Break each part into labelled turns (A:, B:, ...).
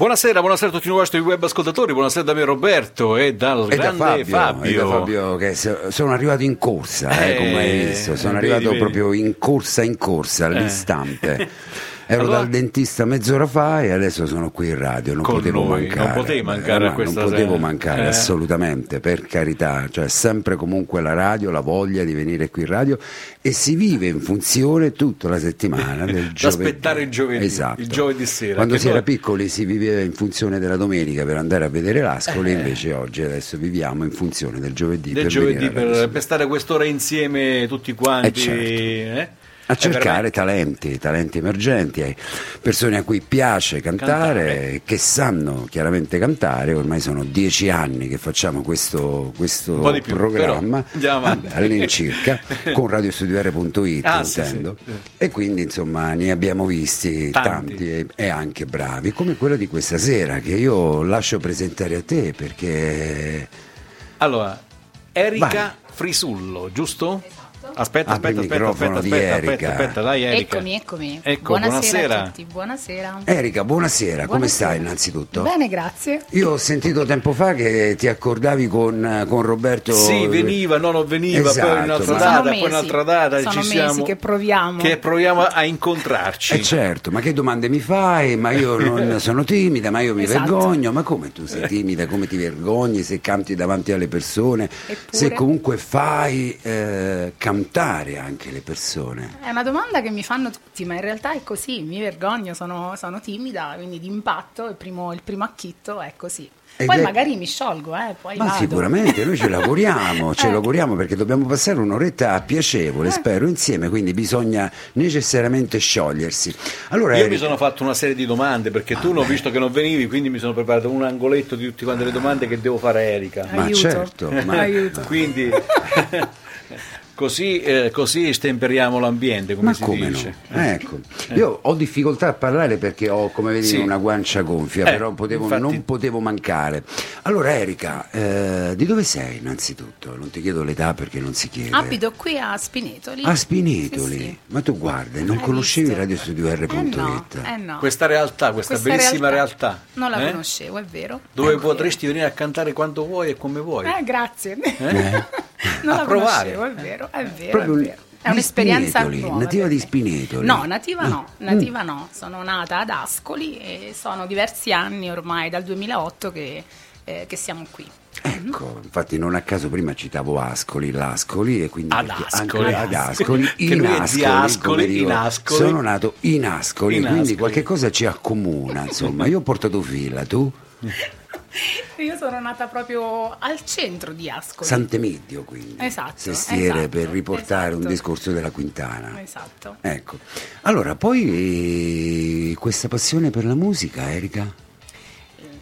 A: Buonasera, buonasera a tutti i nostri web ascoltatori, buonasera da me Roberto e dal
B: E
A: grande
B: Fabio, e da
A: Fabio.
B: Fabio che so- sono arrivato in corsa, eh,
A: Eh,
B: come hai visto, sono
A: vedi,
B: arrivato
A: vedi.
B: proprio in corsa in corsa all'istante. Ero
A: Allora-
B: dal dentista mezz'ora fa e adesso sono qui in radio, non
A: Con
B: potevo
A: noi,
B: mancare.
A: non potevi mancare
B: Eh,
A: questa
B: Non potevo
A: sera.
B: mancare
A: Eh.
B: assolutamente, per carità, cioè sempre comunque la radio, la voglia di venire qui in radio e si vive in funzione tutta la settimana del giovedì.
A: aspettare il giovedì,
B: Esatto.
A: il giovedì sera,
B: Quando si era
A: noi-
B: piccoli si viveva in funzione della domenica per andare a vedere l'Ascoli,
A: Eh.
B: invece oggi adesso viviamo in funzione del giovedì.
A: Del
B: per
A: giovedì per, per stare quest'ora insieme tutti quanti.
B: Eh, certo.
A: eh?
B: A cercare
A: veramente-
B: talenti, talenti emergenti, eh, persone a cui piace cantare,
A: Cantare.
B: che sanno chiaramente cantare, ormai sono dieci anni che facciamo questo, questo
A: più,
B: programma, vabbè, all'incirca, con radiostudiare.it
A: Ah, sì,
B: intendo,
A: sì.
B: e quindi insomma ne abbiamo visti
A: Tanti.
B: tanti, e, e anche bravi, come quello di questa sera che io lascio presentare a te perché...
A: Allora, Erika
B: Vai.
A: Frisullo, giusto? Aspetta, aspetta,
B: il
A: aspetta, aspetta,
B: di
A: aspetta,
B: Erika.
A: aspetta, aspetta, dai Erika.
C: Eccomi, eccomi.
A: Ecco,
C: buonasera,
A: buonasera.
C: a tutti, buonasera.
B: Erika, buonasera, come
C: Buonasera.
B: stai innanzitutto?
C: Bene, grazie.
B: Io ho sentito tempo fa che ti accordavi con, con Roberto.
A: Sì, veniva, no, non veniva,
B: Esatto,
A: poi un'altra
B: ma-
A: data,
C: Sono
A: poi
C: mesi.
A: un'altra data.
C: Sono
A: ci
C: mesi
A: siamo,
C: che proviamo.
A: Che proviamo a incontrarci.
B: Eh certo, ma che domande mi fai? Ma io non sono timida, ma io mi
C: Esatto.
B: vergogno. Ma come tu sei timida? Come ti vergogni se canti davanti alle persone?
C: Eppure-
B: Se comunque fai eh, cantare anche le persone.
C: È una domanda che mi fanno tutti, ma in realtà è così. Mi vergogno, sono, sono timida, quindi d'impatto il primo, il primo acchitto è così.
B: Ed
C: Poi
B: è-
C: magari mi sciolgo, eh, poi
B: Ma
C: vado.
B: sicuramente noi ce l'auguriamo, ce
C: Eh.
B: l'auguriamo perché dobbiamo passare un'oretta piacevole,
C: Eh.
B: spero, insieme, quindi bisogna necessariamente sciogliersi. Allora,
A: Io mi
B: Erika-
A: sono fatto una serie di domande perché tu non ho visto che non venivi, quindi mi sono preparato un angoletto di tutte quante le domande che devo fare a Erika.
B: Ma
C: Aiuto.
B: certo, ma-
C: Aiuto.
A: Quindi così, eh, così stemperiamo l'ambiente, come
B: Ma
A: si
B: come
A: dice.
B: no? Ecco, io ho difficoltà a parlare perché ho, come vedi,
A: Sì.
B: una guancia gonfia,
A: Eh,
B: però potevo-
A: infatti-
B: non potevo mancare. Allora, Erika, eh, di dove sei innanzitutto? Non ti chiedo l'età perché non si chiede.
C: Abito qui a Spinetoli.
B: A Spinetoli?
C: Sì, sì.
B: Ma tu guarda, non
C: Hai
B: conoscevi
C: visto?
B: radiostudio.r.it?
C: Eh no, eh no.
A: Questa realtà, questa, bellissima realtà,
C: Non la
A: eh?
C: conoscevo, è vero.
A: dove
C: vero.
A: potresti venire a cantare quando vuoi e come vuoi.
C: Eh, grazie. Non
A: A
C: la
A: provare.
C: conoscevo, è vero, è vero.
B: Proprio
C: è, vero. è un'esperienza
B: Spinetoli,
C: nuova.
B: nativa di. Spinetoli.
C: No, nativa no,
B: Mm.
C: nativa no. Sono nata ad Ascoli e sono diversi anni ormai, dal 2008 che, eh, che siamo qui.
B: Ecco, infatti non a caso prima citavo Ascoli, l'Ascoli e quindi
A: Ad Ascoli.
B: anche ad Ascoli, in Ascoli,
A: Ascoli,
B: dico,
A: in Ascoli.
B: sono nato in Ascoli,
A: In
B: quindi
A: Ascoli.
B: qualche cosa ci accomuna, insomma, io ho portato fila, tu?
C: Io sono nata proprio al centro di Ascoli.
B: Sant'Emidio quindi,
C: Esatto,
B: sestiere
C: esatto,
B: per riportare un
C: esatto.
B: discorso della Quintana.
C: Esatto.
B: Ecco, allora poi eh, questa passione per la musica, Erika?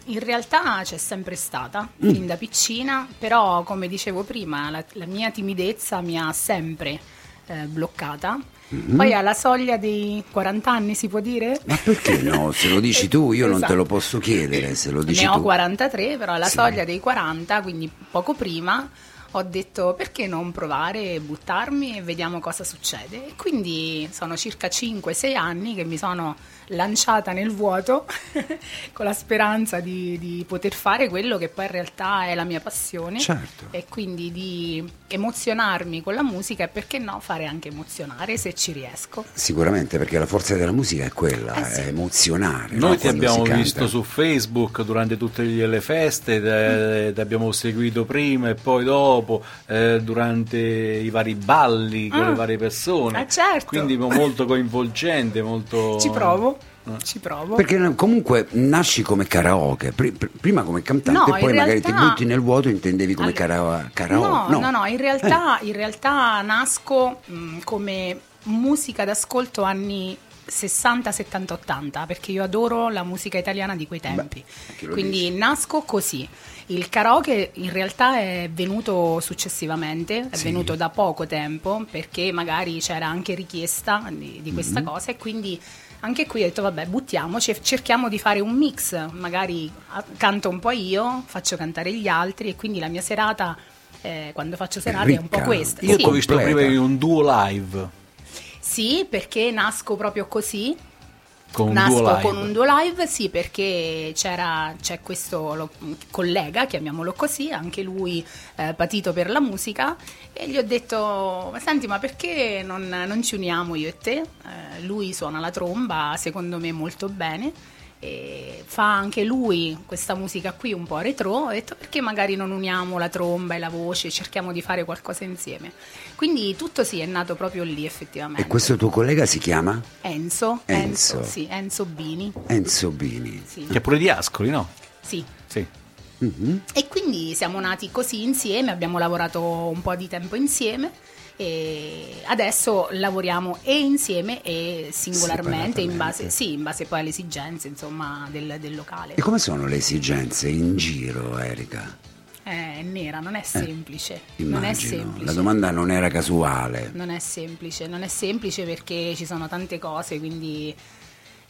C: In realtà c'è sempre stata,
B: Mm.
C: fin da piccina, però come dicevo prima, la, la mia timidezza mi ha sempre eh, bloccata.
B: Mm-hmm.
C: Poi alla soglia dei 40 anni si può dire?
B: Ma perché no? Se lo dici tu io non te lo
C: Esatto.
B: posso chiedere, se lo dici
C: Ne ho
B: tu.
C: 43, però alla
B: Sì.
C: soglia dei 40, quindi poco prima, ho detto perché non provare e buttarmi e vediamo cosa succede. E quindi sono circa 5-6 anni che mi sono lanciata nel vuoto con la speranza di, di poter fare quello che poi in realtà è la mia passione
B: Certo.
C: e quindi di emozionarmi con la musica e perché no fare anche emozionare se ci riesco.
B: Sicuramente, perché la forza della musica è quella,
C: Eh sì.
B: è emozionare. no?
A: Noi ti
B: Quando
A: abbiamo visto su Facebook durante tutte le feste, te- ti abbiamo seguito prima e poi dopo, eh, durante i vari balli con
C: Ah.
A: le varie persone.
C: Ah, certo.
A: Quindi molto coinvolgente, molto...
C: Ci provo,
A: Eh.
C: ci provo.
B: Perché no, comunque nasci come karaoke, pri- pr- prima come cantante
C: No,
B: poi magari ti
C: realtà-
B: butti nel vuoto e intendevi come
C: All-
B: cara- karaoke.
C: No, no, no, in realtà,
B: Eh.
C: in realtà nasco mh, come musica d'ascolto anni 60, 70, 80, perché io adoro la musica italiana di quei tempi.
B: lo
C: Quindi
B: dice?
C: nasco così. Il karaoke in realtà è venuto successivamente, è
B: Sì.
C: venuto da poco tempo, perché magari c'era anche richiesta di, di
B: Mm-hmm.
C: questa cosa e quindi anche qui ho detto vabbè buttiamoci e cerchiamo di fare un mix, magari ah, canto un po' io, faccio cantare gli altri e quindi la mia serata, eh, quando faccio serate, è un po'
B: ricca.
C: questa.
A: Io
C: Sì.
A: ti ho visto prima in un duo live.
C: Sì, perché nasco proprio così.
A: Con un
C: nasco
A: live.
C: con un duo live, sì, perché c'era, c'è questo lo- collega, chiamiamolo così, anche lui eh, patito per la musica, e gli ho detto, "Ma senti, ma perché non, non ci uniamo io e te? Eh, lui suona la tromba, secondo me molto bene, e fa anche lui questa musica qui un po' retro, ho detto perché magari non uniamo la tromba e la voce, cerchiamo di fare qualcosa insieme. Quindi tutto sì, è nato proprio lì effettivamente.
B: E questo tuo collega si chiama
C: Enzo,
B: Enzo.
C: Enzo, sì, Enzo Bini.
B: Enzo Bini.
C: Sì,
A: Che è pure di Ascoli, no?
C: sì.
A: Sì.
C: E quindi siamo nati così insieme, abbiamo lavorato un po' di tempo insieme e adesso lavoriamo e insieme e singolarmente in base, sì, in base poi alle esigenze insomma, del, del locale.
B: E come sono le esigenze in giro, Erika?
C: Eh, È nera, non è semplice. non è
B: Immagino.
C: semplice.
B: La domanda non era casuale.
C: Non è semplice, non è semplice perché ci sono tante cose, quindi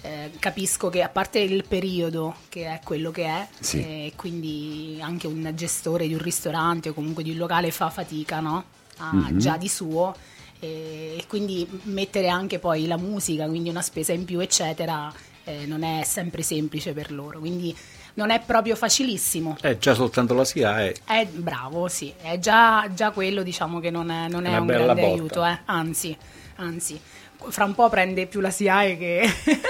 C: eh, capisco che a parte il periodo che è quello che è,
B: Sì.
C: eh, quindi anche un gestore di un ristorante o comunque di un locale fa fatica, no? Ha
B: Mhm.
C: già di suo e quindi mettere anche poi la musica, quindi una spesa in più, eccetera, eh, non è sempre semplice per loro. Quindi non è proprio facilissimo.
A: Eh, già soltanto la SIA è...
C: È bravo, sì, è già, già quello diciamo che non è, non è un grande
A: botta.
C: aiuto, eh. anzi, anzi, fra un po' prende più la SIAE che,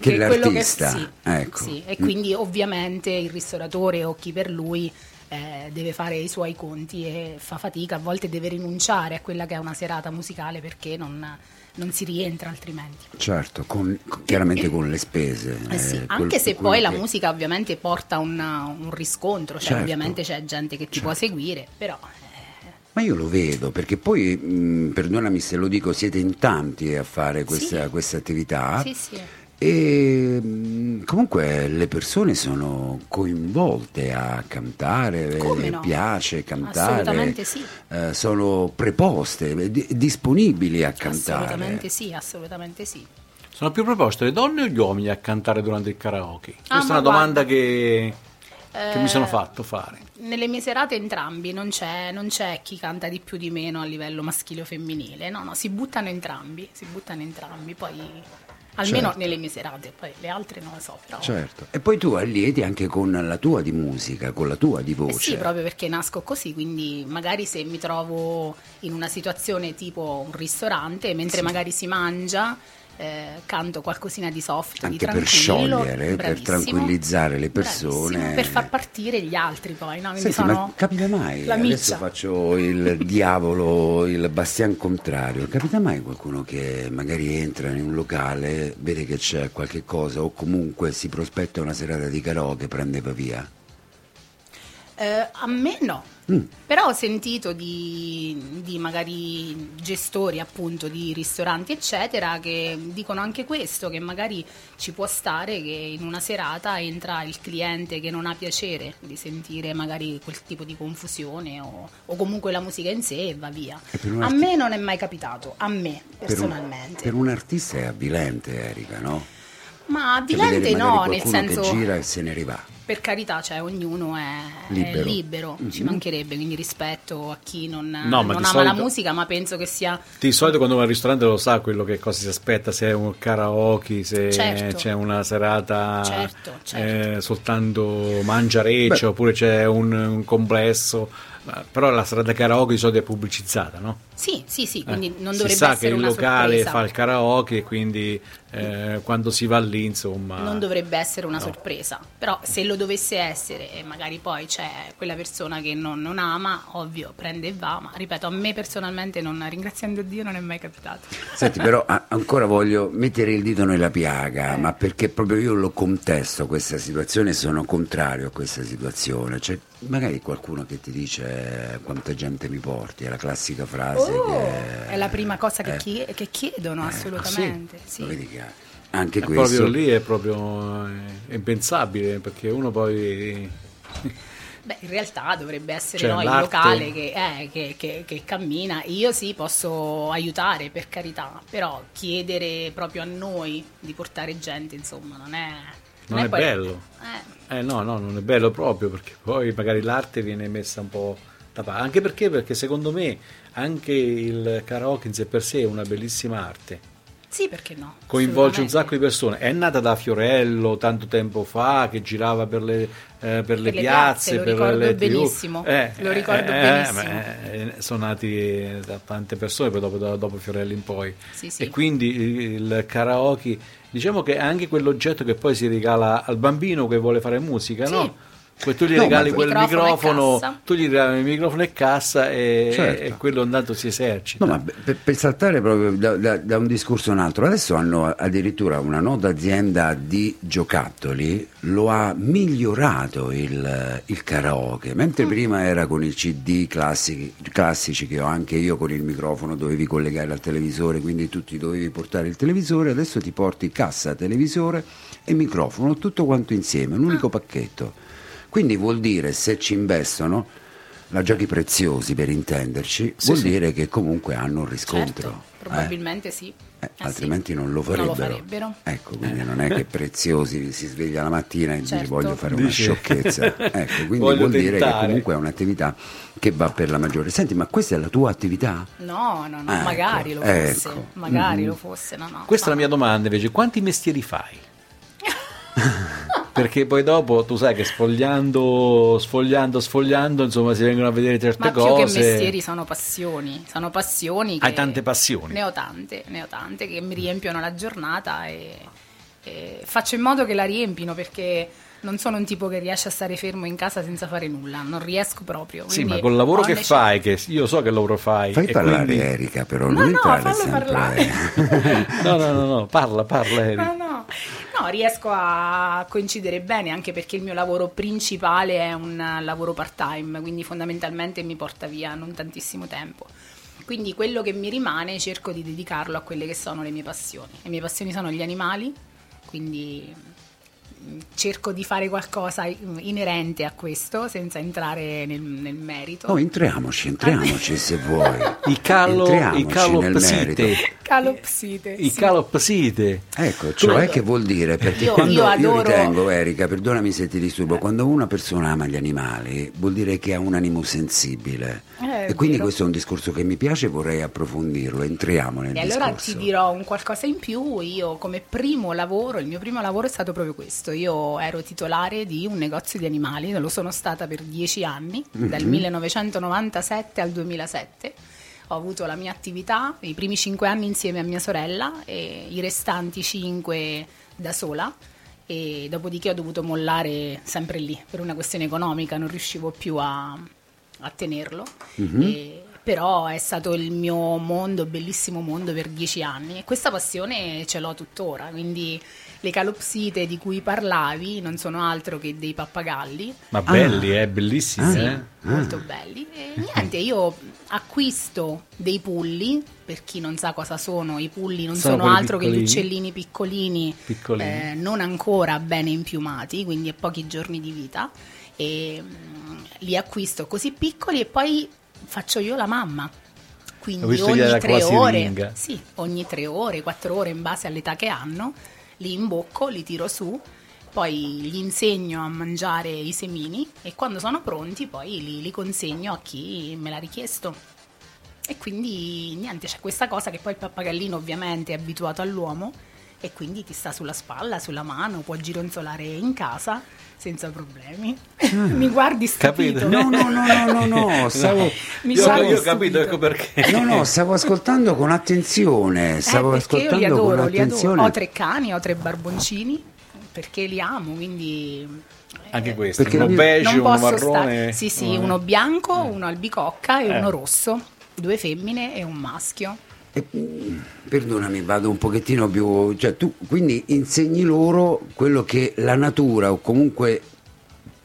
B: Che
C: quello che
B: l'artista,
C: sì,
B: ecco.
C: sì. E quindi ovviamente il ristoratore o chi per lui eh, deve fare i suoi conti e fa fatica, a volte deve rinunciare a quella che è una serata musicale perché non, non si rientra altrimenti.
B: Certo, con- chiaramente con le spese.
C: Eh sì,
B: eh,
C: anche
B: quel-
C: se poi la
B: che-
C: musica ovviamente porta un, un riscontro, cioè
B: Certo.
C: ovviamente c'è gente che ti può seguire, però eh,
B: Ma io lo vedo perché poi, mh, perdonami se lo dico, siete in tanti a fare questa,
C: Sì.
B: questa attività.
C: Sì, sì.
B: E mh, comunque le persone sono coinvolte a cantare,
C: Come
B: eh,
C: no?
B: piace cantare,
C: Assolutamente sì.
B: eh, sono preposte, eh, di- disponibili a cantare.
C: Assolutamente sì, assolutamente sì.
A: Sono più proposte le donne o gli uomini a cantare durante il karaoke? Questa
C: Ah,
A: è
C: ma
A: una domanda
C: guarda.
A: che, che mi
C: Eh,
A: sono fatto fare.
C: Nelle mie serate entrambi, non c'è, non c'è chi canta di più o di meno a livello maschile o femminile, no, no, si buttano entrambi, si buttano entrambi, poi almeno
B: Certo.
C: nelle mie serate, poi le altre non lo so, però...
B: Certo. E poi tu allieti anche con la tua di musica, con la tua di
C: Eh
B: voce.
C: sì, proprio perché nasco così, quindi magari se mi trovo in una situazione tipo un ristorante, mentre magari si mangia, eh, canto qualcosina di soft, di
B: Anche per
C: tranquillo,
B: sciogliere, per
C: bravissimo,
B: tranquillizzare le persone.
C: bravissimo, per far partire gli altri poi, no?
B: Senti,
C: sono
B: ma capita mai,
C: la
B: adesso
C: miccia.
B: faccio il diavolo, il bastian contrario, capita mai qualcuno che magari entra in un locale, vede che c'è qualche cosa o comunque si prospetta una serata di karaoke, e va via?
C: Eh, a me no,
B: Mm.
C: però ho sentito di, di magari gestori appunto di ristoranti eccetera che dicono anche questo, che magari ci può stare che in una serata entra il cliente che non ha piacere di sentire magari quel tipo di confusione o, o comunque la musica in sé e va via.
B: E
C: A
B: arti-
C: me non è mai capitato, a me
B: Per un-
C: personalmente.
B: Per un, artista è avvilente, Erika, no?
C: Ma
B: Cioè,
C: avvilente no, nel senso...
B: che gira e se ne rivà.
C: Per carità, cioè ognuno è è
B: Libero.
C: libero, ci
B: Mhm.
C: mancherebbe, quindi rispetto a chi non,
A: ma
C: non ama
A: solito-
C: la musica, ma penso che sia
A: Di solito quando va al ristorante lo sa quello che cosa si aspetta, se è un karaoke, se
C: Certo.
A: c'è una serata
C: Certo, certo.
A: eh, soltanto mangiareccia
B: Beh.
A: oppure c'è un, un complesso. Però la serata karaoke di solito è pubblicizzata, no?
C: Sì, sì, sì,
A: Eh,
C: quindi non
A: si
C: dovrebbe
A: sa che
C: essere
A: il
C: una
A: locale
C: sorpresa.
A: fa il karaoke e quindi eh, quando si va lì insomma
C: Non dovrebbe essere una
A: No.
C: sorpresa, però se lo dovesse essere e magari poi c'è quella persona che non, non ama, ovvio, prende e va, ma ripeto, a me personalmente, non, ringraziando Dio, non è mai capitato.
B: Senti, però a- ancora voglio mettere il dito nella piaga,
C: Eh.
B: ma perché proprio io lo contesto questa situazione, sono contrario a questa situazione. C'è magari qualcuno che ti dice è quanta gente mi porti, è la classica frase
C: Oh,
B: che
C: è la prima cosa che,
B: eh,
C: chie- che chiedono, assolutamente. sì.
B: lo vedi che anche
A: E
B: questo
A: proprio lì è proprio eh, è impensabile perché uno poi
C: Beh, in realtà dovrebbe essere
A: Cioè,
C: no, il locale che, eh, che- che- che cammina. Io sì, posso aiutare per carità, però chiedere proprio a noi di portare gente, insomma, non è,
A: non è
C: poi-
A: bello.
C: Eh,
A: Eh no, no, non è bello proprio perché poi magari l'arte viene messa un po' da parte. Anche perché, perché secondo me anche il karaoke in sé per sé è una bellissima arte.
C: Sì, perché no?
A: Coinvolge un sacco di persone. È nata da Fiorello tanto tempo fa che girava per le, eh, per le
C: le
A: piazze,
C: piazze, lo
A: per
C: ricordo
A: le TV.
C: benissimo, lo ricordo benissimo.
A: ma, eh, sono nati da tante persone poi dopo, dopo Fiorello in poi.
C: Sì, sì.
A: E quindi il karaoke, diciamo che è anche quell'oggetto che poi si regala al bambino che vuole fare musica,
C: Sì.
A: no? Poi tu gli
B: No,
A: regali quel
C: Microfono
A: microfono, tu gli regali il microfono e cassa e,
B: Certo.
A: e quello andato si esercita.
B: No, ma per, per saltare proprio da, da- da un discorso a un altro, adesso hanno addirittura una nota azienda di giocattoli, lo ha migliorato il, il karaoke, mentre prima era con i CD classici, classici che ho anche io con il microfono, dovevi collegare al televisore, quindi tu ti dovevi portare il televisore, adesso ti porti cassa, televisore e microfono, tutto quanto insieme, un unico pacchetto. Quindi vuol dire se ci investono la giochi preziosi per intenderci,
A: Sì,
B: vuol
A: sì.
B: dire che comunque hanno un riscontro.
C: Certo,
B: eh?
C: probabilmente sì.
B: Eh,
C: Eh,
B: altrimenti
C: sì.
B: non lo farebbero.
C: Non lo farebbero.
B: Ecco, quindi non è che preziosi si sveglia la mattina e dice
C: Certo.
B: voglio fare una
A: Dice-
B: sciocchezza. Ecco, quindi
A: Voglio
B: vuol dire che
A: tentare.
B: comunque è un'attività che va per la maggiore. Senti, ma questa è la tua attività?
C: No, no, no,
B: Ecco,
C: magari lo fosse.
B: ecco.
C: Magari
B: Mhm.
C: lo fosse, no, no.
A: Questa è la mia domanda invece, quanti mestieri fai? Perché poi dopo tu sai che sfogliando, sfogliando, sfogliando, insomma, si vengono a vedere certe
C: Ma più
A: cose.
C: che mestieri sono passioni, sono passioni.
A: Hai tante passioni.
C: Ne ho tante, ne ho tante che mi riempiono la giornata e, e faccio in modo che la riempino perché non sono un tipo che riesce a stare fermo in casa senza fare nulla, non riesco proprio.
A: Sì, ma col lavoro che fai, che io so che lavoro fai.
B: Fai
A: e
B: parlare
A: quindi-
B: Erika, però,
C: No,
B: non
C: no, fallo
B: sempre.
C: parlare.
A: No, no, no, no, parla, parla Eri.
C: No, no. No, riesco a coincidere bene anche perché il mio lavoro principale è un lavoro part-time, quindi fondamentalmente mi porta via non tantissimo tempo. Quindi quello che mi rimane cerco di dedicarlo a quelle che sono le mie passioni. Le mie passioni sono gli animali, quindi cerco di fare qualcosa inerente a questo senza entrare nel, nel merito.
B: Oh, entriamoci, entriamoci se vuoi.
A: I calo,
B: Entriamoci
A: i
B: nel
A: calopsite.
C: Calopsite.
A: I
C: sì.
A: calopsite.
B: Ecco, cioè che vuol dire? Perché
C: Io-
B: quando
C: io
B: io,
C: adoro-
B: ritengo, Erika, perdonami se ti disturbo, quando una persona ama gli animali vuol dire che ha un animo sensibile.
C: Eh,
B: e quindi
C: vero.
B: questo è un discorso che mi piace e vorrei approfondirlo. Entriamo nel
C: E allora
B: discorso.
C: ti dirò un qualcosa in più, io come primo lavoro, il mio primo lavoro è stato proprio questo, io ero titolare di un negozio di animali, lo sono stata per dieci anni, dal 1997 al 2007, ho avuto la mia attività, i primi cinque anni insieme a mia sorella e i restanti cinque da sola e dopodiché ho dovuto mollare sempre lì per una questione economica, non riuscivo più a, a tenerlo. E- però è stato il mio mondo, bellissimo mondo per dieci anni e questa passione ce l'ho tuttora, quindi le calopsite di cui parlavi non sono altro che dei pappagalli
A: Ma belli, eh, bellissimi.
B: Ah.
A: eh.
C: molto belli. E niente, io acquisto dei pulli, per chi non sa cosa sono, i pulli non
A: Sono
C: sono, altro che gli
A: piccolini.
C: uccellini piccolini,
A: Piccolini.
C: eh, non ancora bene impiumati, quindi a pochi giorni di vita. E li acquisto così piccoli e poi faccio io la mamma. Quindi ogni tre ore, sì, ogni tre ore, quattro ore in base all'età che hanno, li imbocco, li tiro su, poi gli insegno a mangiare i semini e quando sono pronti poi li, li consegno a chi me l'ha richiesto. E quindi niente, c'è questa cosa che poi il pappagallino ovviamente è abituato all'uomo e quindi ti sta sulla spalla, sulla mano, può gironzolare in casa senza problemi. Mi guardi stupito.
A: Capito?
B: No, no, no, no, no, no, stavo...
C: Mi
A: Io,
C: guardi
A: io ho capito, ecco perché.
B: No, no, stavo ascoltando con attenzione, stavo
C: eh, perché io
B: ascoltando
C: li adoro,
B: con
C: li adoro.
B: attenzione.
C: Ho tre cani, ho tre barboncini, perché li amo, quindi... eh,
A: Anche questo,
B: Perché
A: uno
B: io-
A: beige,
C: non
A: uno
C: posso
A: marrone.
C: stare... Sì, sì,
A: eh.
C: uno bianco, uno albicocca e
A: Eh.
C: uno rosso, due femmine e un maschio.
B: Perdonami, vado un pochettino più... Cioè, tu quindi insegni loro quello che la natura o comunque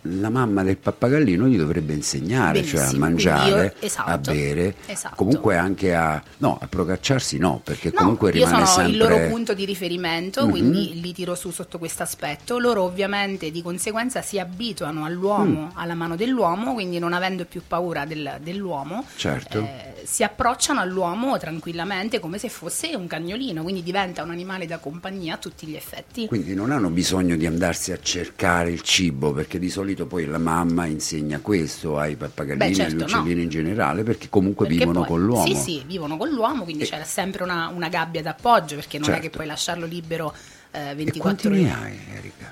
B: la mamma del pappagallino gli dovrebbe insegnare, cioè a mangiare,
C: io- esatto,
B: a bere,
C: esatto.
B: comunque anche a no, a procacciarsi no, perché
C: No,
B: comunque
C: io
B: rimane
C: sono
B: sempre
C: il loro punto di riferimento,
B: Mhm.
C: quindi li tiro su sotto questo aspetto. Loro ovviamente di conseguenza si abituano all'uomo,
B: Mm.
C: alla mano dell'uomo, quindi non avendo più paura del- dell'uomo,
B: Certo.
C: eh, si approcciano all'uomo tranquillamente come se fosse un cagnolino, quindi diventa un animale da compagnia a tutti gli effetti.
B: Quindi non hanno bisogno di andarsi a cercare il cibo, perché di solito poi la mamma insegna questo ai pappagallini e agli
C: certo,
B: uccellini
C: no.
B: in generale, perché comunque
C: Perché
B: vivono
C: poi-
B: con l'uomo.
C: Sì, sì, vivono con l'uomo, quindi c'è sempre una, una gabbia d'appoggio, perché non è che
B: Certo.
C: puoi lasciarlo libero eh,
B: E
C: 24
B: quanti
C: ore.
B: ne hai, Erika?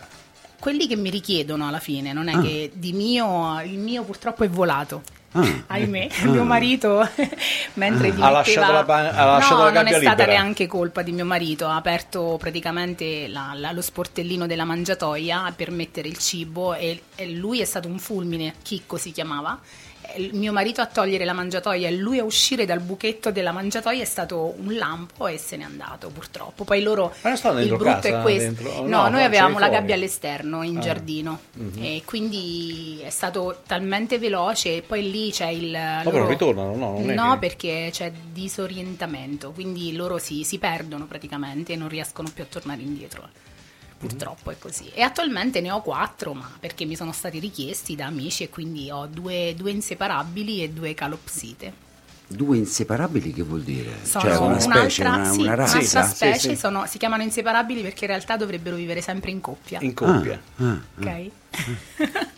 C: Quelli che mi richiedono alla fine, non è
B: Ah.
C: che di mio, il mio purtroppo è volato.
B: Ah.
C: Ahimè,
B: Ah.
C: mio marito mentre gli
A: Ha lasciato la pa- ha lasciato
C: no,
A: la
C: non è stata
A: libera.
C: neanche colpa di mio marito, ha aperto praticamente la- la- lo sportellino della mangiatoia per mettere il cibo e, e lui è stato un fulmine, Chicco si chiamava. Mio marito a togliere la mangiatoia e lui a uscire dal buchetto della mangiatoia è stato un lampo e se n'è andato purtroppo. Poi loro
A: Ma non
C: il brutto
A: casa,
C: è questo.
A: dentro-
C: no,
A: no,
C: noi
A: no,
C: avevamo la
A: fuori.
C: gabbia all'esterno in
A: Ah.
C: giardino
A: Mhm.
C: e quindi è stato talmente veloce e poi lì c'è il
A: Ma però ritornano, no?
C: No
A: che-
C: perché c'è disorientamento quindi loro si, si perdono praticamente e non riescono più a tornare indietro purtroppo è così e attualmente ne ho quattro ma perché mi sono stati richiesti da amici e quindi ho due, due inseparabili e due calopsite
B: Due inseparabili che vuol dire?
C: sono
B: cioè una specie,
C: un'altra,
B: una,
C: sì,
B: una razza?
C: un'altra
A: Sì,
C: specie
A: sì.
C: sono- si chiamano inseparabili perché in realtà dovrebbero vivere sempre in coppia
A: In coppia.
B: Ah, ah,
C: ok?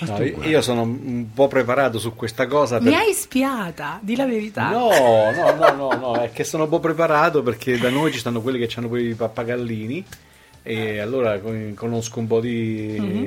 A: No,
B: tu
A: io, sono un po' preparato su questa cosa.
C: mi
A: per-
C: hai spiata di la verità
A: No, no, no, no, no, è che sono un po' preparato perché da noi ci stanno quelli che hanno quei pappagallini e allora con- conosco un po' di,
C: Mhm.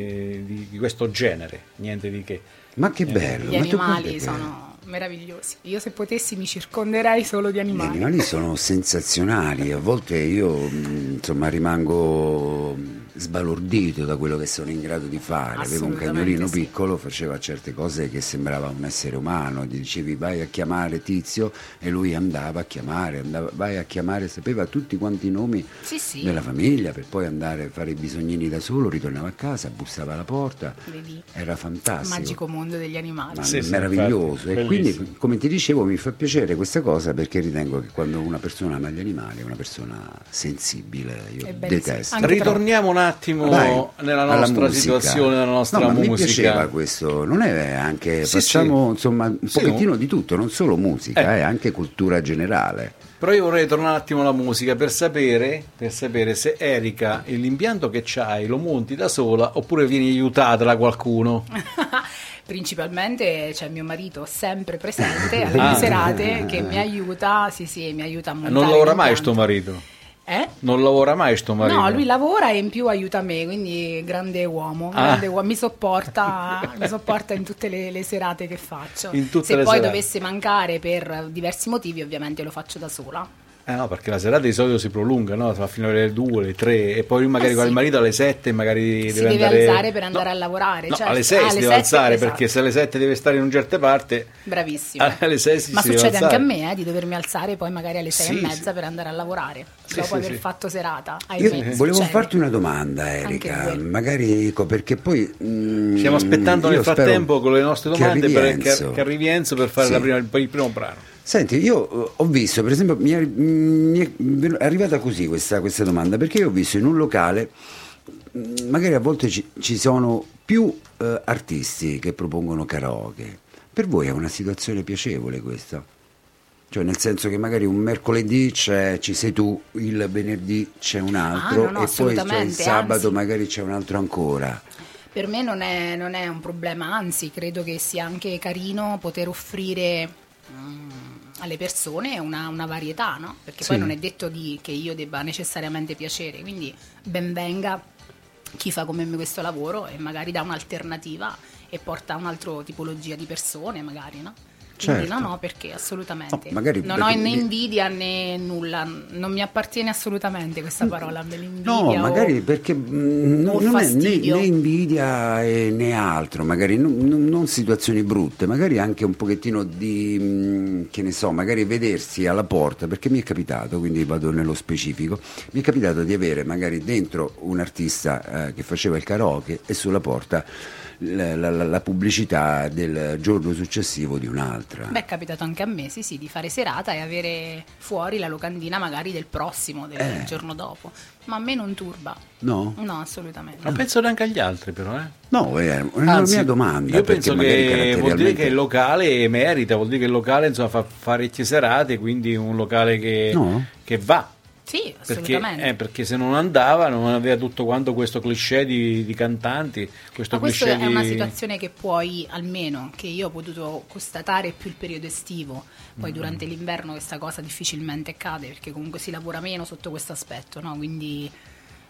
A: di- di questo genere, niente di che.
B: Ma che bello!
C: Gli animali sono meravigliosi. Io se potessi mi circonderei solo di
B: Gli
C: animali.
B: animali sono sensazionali, a volte io mh, insomma rimango sbalordito da quello che sono in grado di fare. Avevo un cagnolino
C: sì.
B: piccolo, faceva certe cose che sembrava un essere umano, gli dicevi vai a chiamare Tizio e lui andava a chiamare, andava- vai a chiamare, sapeva tutti quanti i nomi
C: Sì, sì.
B: della famiglia per poi andare a fare i bisognini da solo, ritornava a casa, bussava alla porta,
C: Vedi?
B: era fantastico.
C: Magico mondo degli animali.
B: Ma
A: Sì, sì,
B: meraviglioso
A: infatti,
B: e quindi come ti dicevo mi fa piacere questa cosa perché ritengo che quando una persona ama gli animali è una persona sensibile io detesto
A: Ritorniamo un attimo
B: Dai,
A: nella
B: alla
A: nostra situazione, nella nostra
B: no, ma mi
A: musica.
B: piaceva questo non è anche
A: Sì,
B: facciamo
A: sì.
B: insomma un
A: Sì,
B: pochettino
A: un-
B: di tutto non solo musica
A: Eh.
B: eh, anche cultura generale
A: Però io vorrei tornare un attimo alla musica per sapere, per sapere se Erika l'impianto che c'hai lo monti da sola oppure vieni aiutata da qualcuno.
C: Principalmente c'è mio marito sempre presente alle
A: Ah.
C: serate che mi aiuta, sì sì, mi aiuta a montare
A: Non lavora mai sto marito.
C: Eh?
A: Non lavora mai sto marito.
C: No, lui lavora e in più aiuta me, quindi grande uomo,
A: Ah.
C: grande uomo. mi sopporta, mi sopporta in tutte le, le serate che faccio. Se poi
A: serate.
C: dovesse mancare per diversi motivi, ovviamente lo faccio da sola.
A: Eh no, perché la serata di solito si prolunga, no? Va fino alle 2, alle 3 e poi lui magari
C: Eh
A: con
C: sì.
A: il marito alle 7 magari
C: Si
A: deve,
C: deve
A: andare...
C: alzare per andare
A: No,
C: a lavorare,
A: No,
C: certo.
A: alle 6
C: Ah,
A: si deve alzare
C: esatto.
A: perché se alle 7 deve stare in una certa parte
C: Bravissimo.
A: alle 6 si
C: Ma
A: si deve
C: succede anche a me eh, di dovermi alzare poi magari alle sei
A: Sì,
C: e mezza
A: sì.
C: per andare a lavorare
A: Sì,
C: dopo
A: sì,
C: aver
A: sì.
C: fatto serata.
B: io
C: Ahimè,
B: volevo
C: succede.
B: farti una domanda Erika magari dico perché poi mm,
A: Stiamo aspettando nel frattempo con le nostre
B: che
A: domande
B: arrivi
A: per, che,
B: Enzo.
A: che arrivi Enzo per fare
B: Sì.
A: la prima- il primo brano.
B: Senti, io eh, ho visto, per esempio, mi è, mi è arrivata così questa, questa domanda, perché io ho visto in un locale, mh, magari a volte ci, ci sono più eh, artisti che propongono karaoke. Per voi è una situazione piacevole questa? Cioè nel senso che magari un mercoledì c'è, ci sei tu, il venerdì c'è un altro
C: Ah, no, no,
B: e poi c'è il sabato
C: anzi.
B: magari c'è un altro ancora.
C: Per me non è, non è un problema, anzi credo che sia anche carino poter offrire mm, alle persone una, una varietà, no? Perché
B: Sì.
C: poi non è detto di- che io debba necessariamente piacere, quindi ben venga chi fa come me questo lavoro e magari dà un'alternativa e porta un'altra tipologia di persone, magari, no? Quindi
B: Certo.
C: no, no, perché assolutamente.
B: No,
C: non ho né invidia né nulla, non mi appartiene assolutamente questa parola dell'invidia.
B: No,
C: o-
B: magari perché mm,
C: o
B: non è né, né invidia né altro, magari non, non- non situazioni brutte, magari anche un pochettino di, mm, che ne so, magari vedersi alla porta, perché mi è capitato, quindi vado nello specifico, mi è capitato di avere magari dentro un artista eh, che faceva il karaoke e sulla porta la, la- la pubblicità del giorno successivo di un'altra.
C: Beh, è capitato anche a me, sì, sì, di fare serata e avere fuori la locandina magari del prossimo, del
B: Eh.
C: giorno dopo. Ma a me non turba.
B: No?
C: No, assolutamente.
A: Ma penso neanche agli altri, però. Eh.
B: No, è una
A: Anzi,
B: mia domanda.
A: Io penso che vuol dire che il locale merita, vuol dire che il locale insomma, fa parecchie serate, quindi un locale che,
B: No?
A: che va.
C: Sì,
A: Perché,
C: assolutamente.
A: eh, perché se non andava non aveva tutto quanto questo cliché di, di cantanti, questo
C: Ma questa è una
A: di...
C: situazione che puoi, almeno che io ho potuto constatare più il periodo estivo, poi
A: Mm.
C: durante l'inverno questa cosa difficilmente accade perché comunque si lavora meno sotto questo aspetto, no? quindi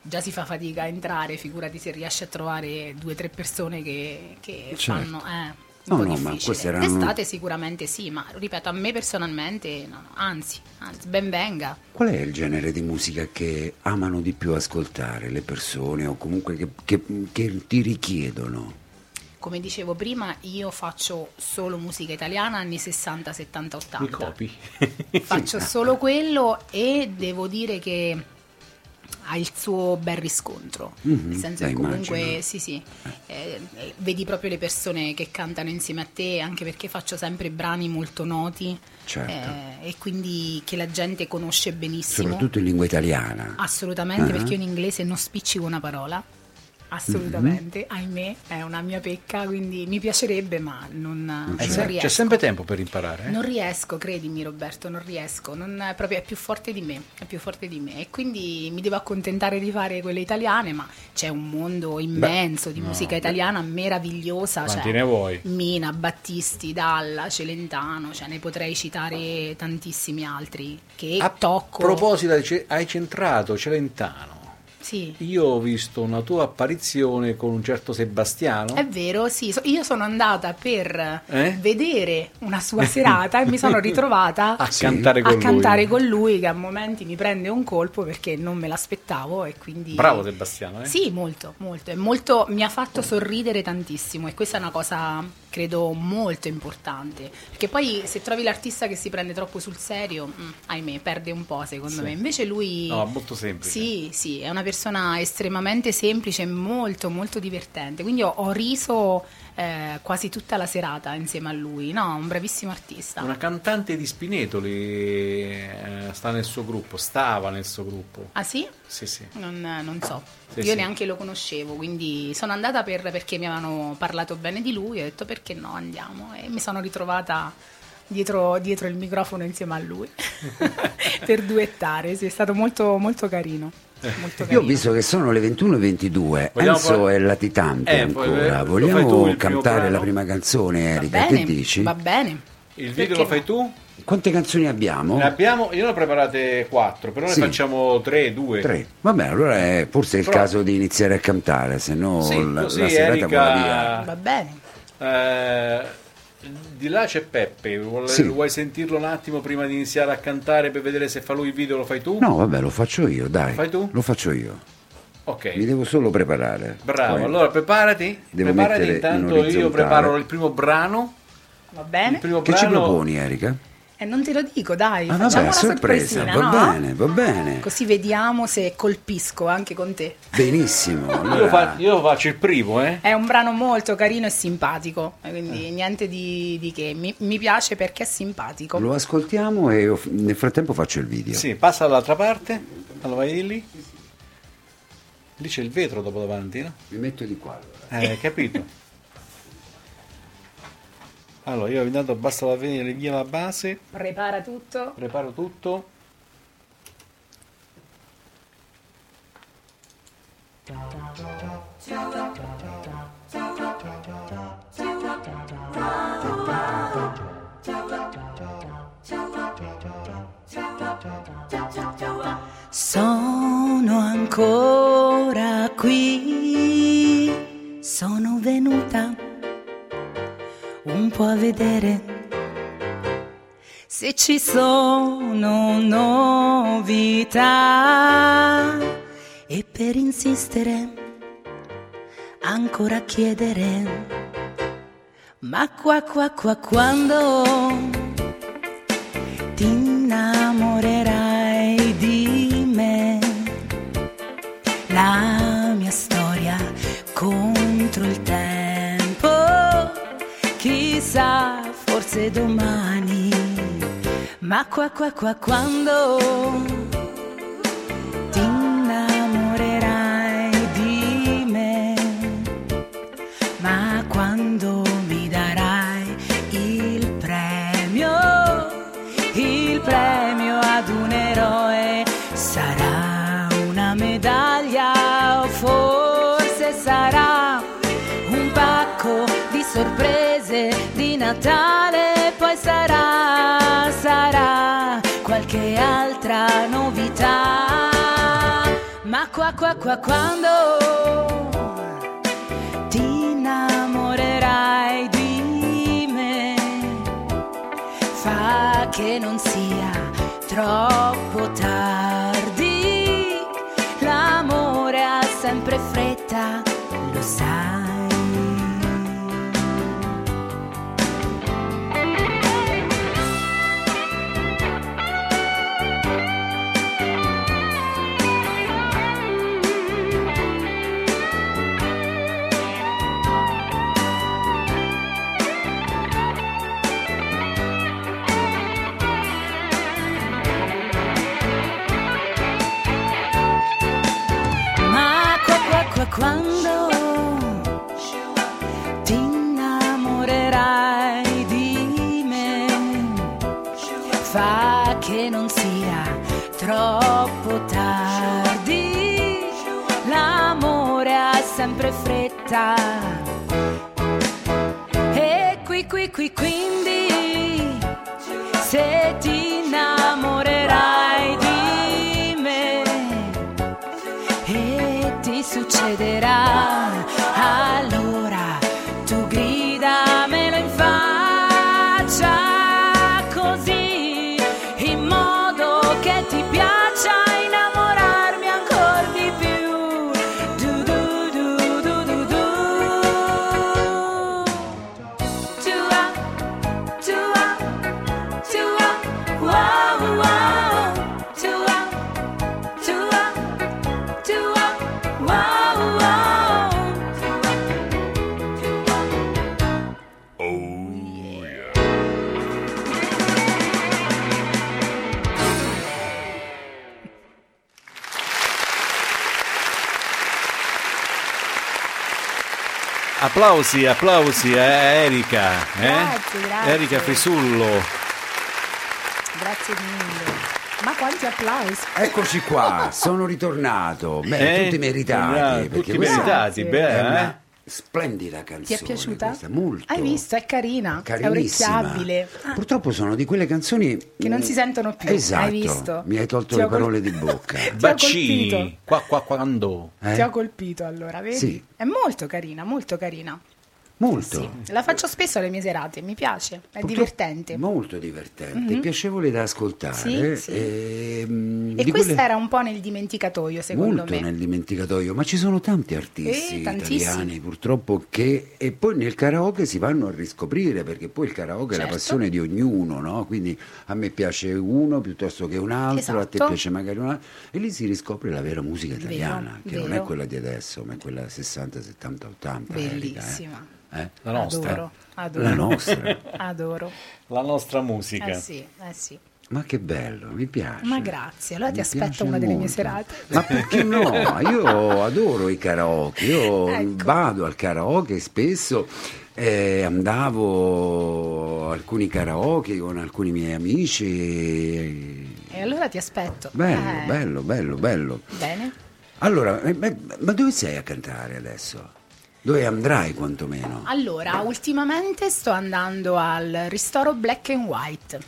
C: già si fa fatica a entrare, figurati se riesci a trovare due o tre persone che, che
B: Certo.
C: fanno... Eh,
B: No, no, ma
C: difficile.
B: queste erano-
C: D'estate sicuramente sì, ma ripeto, a me personalmente, no, no, anzi, anzi, ben venga.
B: Qual è il genere di musica che amano di più ascoltare le persone o comunque che, che- che ti richiedono?
C: Come dicevo prima, io faccio solo musica italiana anni 60, 70, 80.
A: Mi copi.
C: Faccio solo quello e devo dire che ha il suo bel riscontro.
B: Mhm,
C: Nel senso che comunque,
B: immagino.
C: sì, sì, eh, eh, vedi proprio le persone che cantano insieme a te, anche perché faccio sempre brani molto noti
B: Certo.
C: eh, e quindi che la gente conosce benissimo.
B: Soprattutto in lingua italiana.
C: Assolutamente,
B: Ah.
C: perché io in inglese non spiccico una parola. Assolutamente,
B: Mhm.
C: ahimè, è una mia pecca, quindi mi piacerebbe, ma non, non
A: Eh,
C: riesco.
A: c'è sempre tempo per imparare. eh.
C: Non riesco, credimi Roberto, non riesco, non è, proprio, è più forte di me, è più forte di me e quindi mi devo accontentare di fare quelle italiane, ma c'è un mondo immenso di
A: no,
C: musica
A: beh.
C: italiana meravigliosa,
A: Quanti
C: cioè,
A: ne vuoi?
C: Mina, Battisti, Dalla, Celentano, cioè ne potrei citare tantissimi altri che
A: A
C: tocco.
A: proposito, hai ce- hai centrato Celentano.
C: Sì.
A: Io ho visto una tua apparizione con un certo Sebastiano.
C: È vero, sì, io sono andata per
A: Eh?
C: vedere una sua serata e mi sono ritrovata
A: A cantare con
C: a
A: lui.
C: cantare con lui che a momenti mi prende un colpo perché non me l'aspettavo e quindi
A: Bravo Sebastiano, eh?
C: Sì, molto, molto, e molto mi ha fatto sorridere tantissimo e questa è una cosa credo molto importante, perché poi se trovi l'artista che si prende troppo sul serio, mm, ahimè, perde un po' secondo
A: Sì.
C: me. Invece lui
A: No, molto semplice.
C: Sì, sì, è una persona estremamente semplice molto molto divertente. Quindi ho, ho riso eh, quasi tutta la serata insieme a lui. No, un bravissimo artista.
A: Una cantante di Spinetoli eh, sta nel suo gruppo, stava nel suo gruppo.
C: Ah sì?
A: Sì, sì.
C: Non, non so,
A: Sì,
C: io
A: sì.
C: neanche lo conoscevo, quindi sono andata per- perché mi avevano parlato bene di lui, ho detto perché no, andiamo e mi sono ritrovata dietro, dietro il microfono insieme a lui per duettare, sì, è stato molto, molto carino. Molto
B: Io ho visto che sono le 21.22,
A: Vogliamo
B: Enzo
A: poi-
B: è latitante
A: Eh, poi,
B: ancora.
A: lo
B: Vogliamo
A: il
B: cantare la prima canzone,
C: Va
B: Erika?
C: bene,
B: Che dici?
C: va bene.
A: Il
C: Perché
A: video lo fai tu?
B: Quante canzoni abbiamo?
A: Ne abbiamo, io ne ho preparate quattro, però
B: Sì.
A: ne facciamo tre, due.
B: Tre. Vabbè, allora è forse il
A: Però-
B: caso di iniziare a cantare, se no
A: Sì,
B: la, la serata
A: Erika-
B: vola via.
C: Va bene.
A: Eh, di là c'è Peppe, vuole-
B: Sì.
A: vuoi sentirlo un attimo prima di iniziare a cantare per vedere se fa lui il video? Lo fai tu?
B: No, vabbè, lo faccio io, dai.
A: Fai tu?
B: Lo faccio io.
A: Ok.
B: Mi devo solo preparare.
A: Bravo,
B: Poi-
A: allora preparati.
B: Devo
A: preparati
B: mettere in
A: intanto io preparo il primo brano.
C: Va
A: Il
C: bene?
A: primo
B: Che ci
A: brano
B: proponi, Erika?
C: E non te lo dico, dai,
B: Ah,
C: facciamo
B: vabbè,
C: una
B: sorpresa, va
C: no?
B: bene, va bene.
C: Così vediamo se colpisco anche con te.
B: Benissimo.
A: Io,
B: Allora,
A: fa- io faccio il primo, eh.
C: È un brano molto carino e simpatico, quindi niente di, di che. Mi, mi piace perché è simpatico.
B: lo ascoltiamo e io nel frattempo faccio il video.
A: Sì, passa dall'altra parte. Allora vai lì. Lì c'è il vetro dopo davanti, no?
B: Mi metto di qua. allora.
A: Eh, capito? Allora, io intanto basta da venire via la base,
C: Prepara tutto.
A: preparo tutto.
C: Sono ancora qui, sono venuta un po' a vedere. Se ci sono novità e per insistere ancora chiedere. Ma qua qua qua quando ti innamorerai chissà, forse domani.
D: Ma qua qua qua quando Natale, poi sarà, sarà qualche altra novità. Ma qua qua qua quando ti innamorerai di me, fa che non sia troppo tardi, l'amore ha sempre fretta, lo sai. Fretta. E qui qui qui quindi se
A: Applausi, applausi a Erika. eh?
C: Grazie, grazie.
A: Erika Frisullo.
C: Grazie mille. Ma quanti applausi.
B: Eccoci qua, sono ritornato. Beh,
A: Eh?
B: tutti meritati.
A: Tutti meritati, beh, eh?
B: una splendida canzone.
C: Ti è piaciuta?
B: questa, molto.
C: Hai visto? È carina, è orecchiabile. Ah,
B: Purtroppo sono di quelle canzoni
C: Che non si sentono più,
B: Esatto.
C: hai visto?
B: Mi hai tolto
C: Ti
B: le
C: ho col-
B: parole di bocca.
A: Bacini.
C: colpito.
A: Qua, qua, quando.
B: Eh?
C: Ti ho colpito allora, vedi?
B: Sì.
C: È molto carina, molto carina.
B: Molto.
C: Sì, la faccio spesso alle mie serate, mi piace, è
B: Purtroppo
C: divertente.
B: Molto divertente, piacevole da ascoltare.
C: Sì, sì.
B: E, mm,
C: E
B: di
C: questa
B: quelle-
C: era un po' nel dimenticatoio, secondo
B: molto
C: me.
B: nel dimenticatoio, ma ci sono tanti artisti
C: Eh,
B: italiani purtroppo che e poi nel karaoke si vanno a riscoprire perché poi il karaoke è la
C: Certo.
B: passione di ognuno, no? Quindi a me piace uno piuttosto che un altro, a te
C: Esatto.
B: piace magari un altro e lì si riscopre la vera musica
C: Vero,
B: italiana, che non è
C: vero.
B: quella di adesso, ma è quella 60, 70, 80. Erika, eh. Eh?
A: La nostra.
C: Adoro, adoro.
B: La nostra.
C: Adoro.
A: La nostra musica.
C: Eh sì, eh sì.
B: Ma che bello, mi piace.
C: Ma grazie, allora ti
B: Mi
C: aspetto
B: piace
C: una delle mie
B: molto.
C: serate.
B: Ma perché no? Io adoro i karaoke, io
C: Ecco.
B: vado al karaoke spesso. eh, andavo a alcuni karaoke con alcuni miei amici.
C: E allora ti aspetto.
B: Bello,
C: Eh,
B: bello, bello, bello.
C: Bene.
B: Allora, eh, ma, ma dove sei a cantare adesso? Dove andrai quantomeno?
C: Allora, ultimamente sto andando al ristoro Black and White.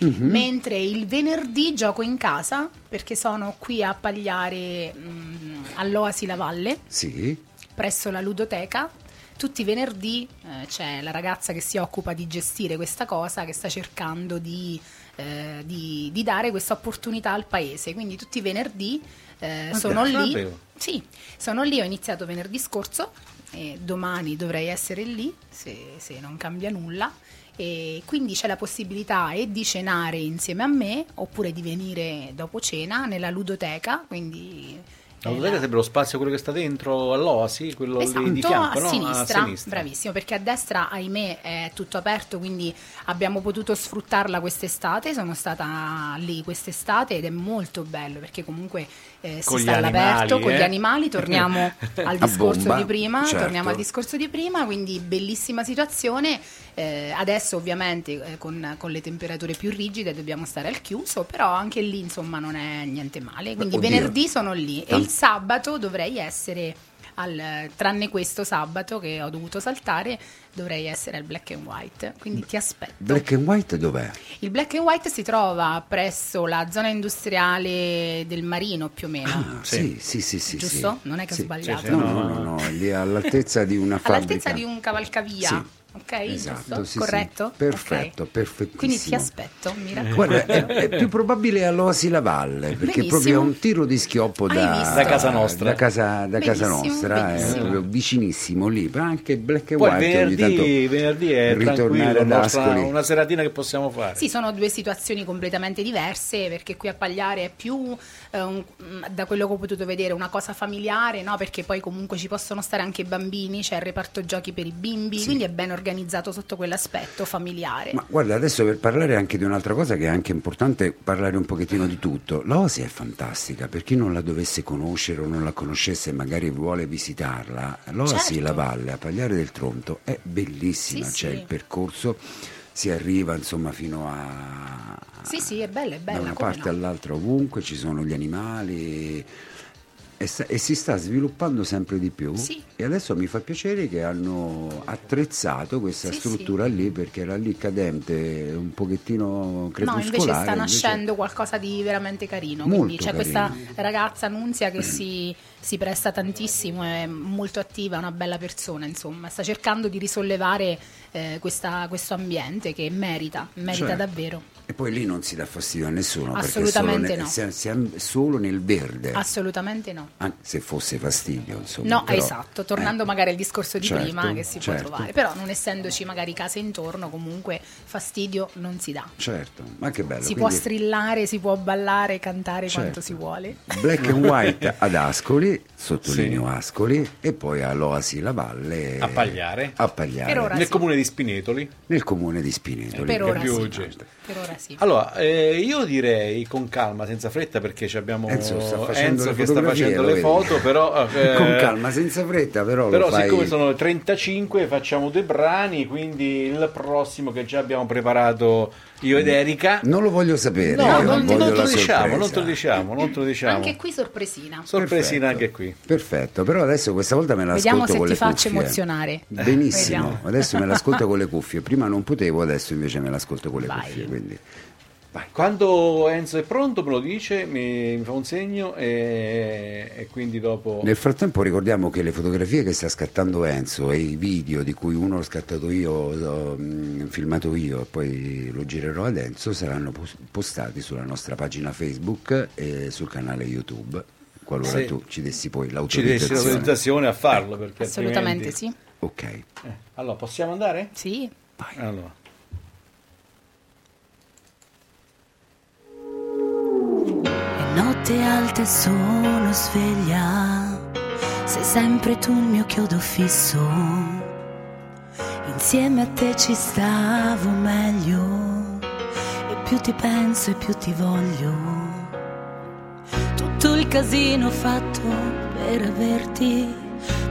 B: Mhm.
C: Mentre il venerdì gioco in casa perché sono qui a Pagliare mh, all'Oasi La Valle,
B: Sì?
C: presso la ludoteca. Tutti i venerdì eh, c'è la ragazza che si occupa di gestire questa cosa, che sta cercando di, eh, di- di dare questa opportunità al paese. Quindi tutti i venerdì eh,
A: Ma
C: sono lì. Sì, sono lì, ho iniziato venerdì scorso e domani dovrei essere lì se, se non cambia nulla. E quindi c'è la possibilità e di cenare insieme a me oppure di venire dopo cena nella ludoteca, quindi
A: La bottega sembra lo spazio quello che sta dentro all'Oasi, quello
C: Esatto,
A: lì di fianco,
C: a,
A: no?
C: sinistra,
A: a sinistra.
C: bravissimo, perché a destra, ahimè, è tutto aperto, quindi abbiamo potuto sfruttarla quest'estate, sono stata lì quest'estate ed è molto bello perché comunque eh, si sta all'aperto
A: animali,
C: con gli
A: eh?
C: animali, torniamo al discorso
B: bomba,
C: di prima,
B: certo.
C: torniamo al discorso di prima, quindi bellissima situazione, Eh, adesso ovviamente eh, con, con le temperature più rigide dobbiamo stare al chiuso, però anche lì insomma non è niente male, quindi
B: Oddio.
C: venerdì sono lì e il sabato dovrei essere al- tranne questo sabato che ho dovuto saltare, dovrei essere al black and white. Quindi ti aspetto.
B: Black and white dov'è?
C: Il black and white si trova presso la zona industriale del Marino, più o meno.
B: Ah, sì, sì, sì, sì.
C: Giusto?
B: sì.
C: Non è che ho
B: Sì.
C: sbagliato.
A: Sì, sì,
B: No,
A: no,
B: no, no, no, lì all'altezza di una fabbrica.
C: All'altezza di un cavalcavia.
B: Sì.
C: Ok,
B: Esatto,
C: giusto?
B: sì, sì.
C: Corretto?
B: Perfetto,
C: Ok.
B: perfettissimo.
C: Quindi ti aspetto, mi raccomando.
B: Guarda, è, è più probabile all'Oasi la Valle, perché
C: Benissimo.
B: proprio è un tiro di schioppo da?
A: Da casa nostra.
B: Da casa, da casa
C: Benissimo,
B: nostra, è
C: benissimo.
B: proprio vicinissimo lì, però anche black and
A: Poi
B: white ogni
A: venerdì,
B: tanto
A: venerdì è
B: ritornare ad Ascoli.
A: una seratina che possiamo fare.
C: Sì, sono due situazioni completamente diverse perché qui a Pagliare è più, eh, un- da quello che ho potuto vedere, una cosa familiare, no? perché poi comunque ci possono stare anche i bambini, c'è il reparto giochi per i bimbi, quindi è ben organizzato sotto quell'aspetto familiare.
B: Ma guarda, adesso per parlare anche di un'altra cosa che è anche importante parlare un pochettino di tutto. L'Oasi è fantastica, per chi non la dovesse conoscere o non la conoscesse e magari vuole visitarla, l'Oasi
C: Certo.
B: La Valle a Pagliare del Tronto è bellissima,
C: Sì,
B: c'è
C: sì.
B: il percorso, si arriva insomma fino a...
C: Sì, sì, è bella, è bella.
B: da una parte
C: no?
B: all'altra ovunque ci sono gli animali e, e si sta sviluppando sempre di più
C: Sì.
B: e adesso mi fa piacere che hanno attrezzato questa
C: Sì,
B: struttura lì perché era lì cadente un pochettino
C: No,
B: crepuscolare
C: invece sta
B: invece-
C: nascendo qualcosa di veramente carino.
B: Molto
C: Quindi c'è
B: carino.
C: questa ragazza Nunzia che si, si presta tantissimo, è molto attiva, è una bella persona, insomma, sta cercando di risollevare eh, questa- questo ambiente che merita, merita
B: Certo.
C: davvero.
B: E poi lì non si dà fastidio a nessuno
C: Assolutamente
B: perché
C: no.
B: solo nel, siamo solo nel verde
C: Assolutamente no.
B: anche se fosse fastidio insomma
C: No,
B: però-
C: esatto, tornando
B: eh.
C: magari al discorso di
B: Certo,
C: prima che si
B: certo.
C: può trovare, però non essendoci magari case intorno, comunque fastidio non si dà.
B: certo ma che bello
C: Si
B: quindi-
C: può strillare, si può ballare, cantare
B: Certo.
C: quanto si vuole.
B: Black and White ad Ascoli, sottolineo Ascoli, e poi all'Oasi La Valle
A: A Pagliare.
B: a Pagliare,
A: Nel
C: sì.
A: comune di Spinetoli.
B: nel comune di Spinetoli.
C: Per ora
A: più
C: sì. Per ora sì.
A: Allora, eh, io direi con calma, senza fretta, perché ci abbiamo
B: Enzo sta
A: Enzo che sta facendo le foto, però... eh,
B: Con calma, senza fretta, però,
A: Però
B: lo fai...
A: siccome sono le 35 facciamo due brani, quindi il prossimo che già abbiamo preparato io ed Erika...
B: Non lo voglio sapere,
A: No, non,
B: voglio
A: non te
B: la
A: lo diciamo, non te lo diciamo, non te lo diciamo.
C: Anche qui sorpresina.
A: Sorpresina
B: Perfetto.
A: anche qui.
B: Perfetto, però adesso questa volta me
C: Vediamo
B: l'ascolto
C: se
B: con
C: ti
B: le
C: faccio
B: cuffie.
C: emozionare.
B: Benissimo,
C: Vediamo.
B: adesso me l'ascolto con le cuffie. Prima non potevo, adesso invece me l'ascolto con le
C: Vai.
B: cuffie. Quindi. Vai.
A: Quando Enzo è pronto me lo dice, mi, mi fa un segno e, e quindi dopo...
B: Nel frattempo ricordiamo che le fotografie che sta scattando Enzo e i video di cui uno l'ho scattato io, ho mm, filmato io e poi lo girerò ad Enzo saranno pos- postati sulla nostra pagina Facebook e sul canale YouTube, qualora
A: Sì.
B: tu ci dessi poi
A: Ci dessi
B: l'autorizzazione.
A: l'autorizzazione a farlo. Perché
C: Assolutamente
A: altrimenti-
C: sì.
B: Ok,
A: Eh, allora, possiamo andare?
C: Sì.
A: Allora.
D: E notte alte sono sveglia, sei sempre tu il mio chiodo fisso. Insieme a te ci stavo meglio, e più ti penso e più ti voglio. Tutto il casino fatto per averti,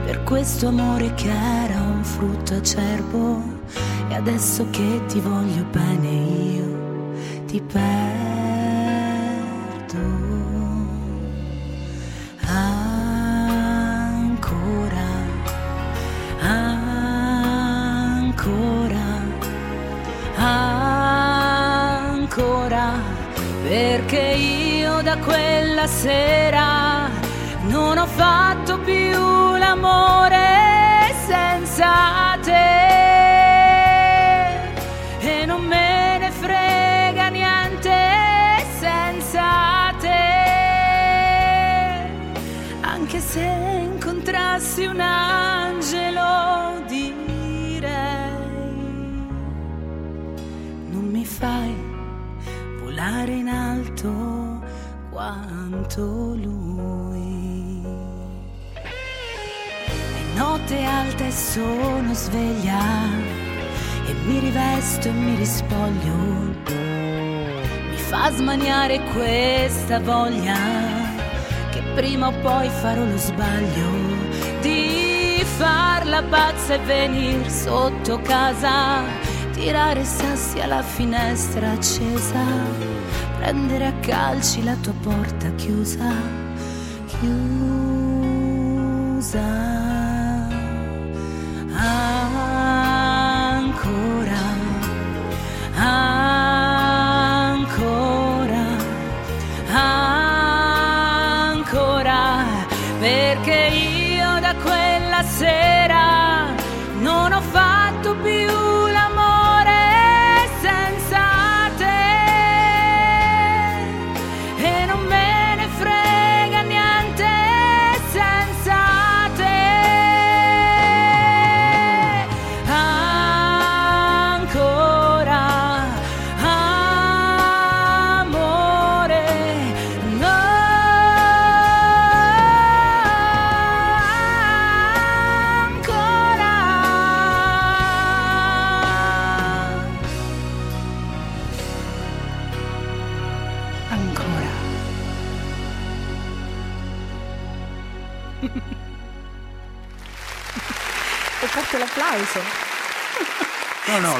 D: per questo amore che era un frutto acerbo. E adesso che ti voglio bene io, ti perdo. Quella sera. Non ho fatto più l'amore quanto lui notte alta e sono sveglia e mi rivesto e mi rispoglio. Mi fa smaniare questa voglia che prima o poi farò lo sbaglio di far la pazza e venir sotto casa, tirare sassi alla finestra accesa, prendere a calci la tua porta chiusa, chiusa. Ancora, ancora, ancora, perché io da quella sera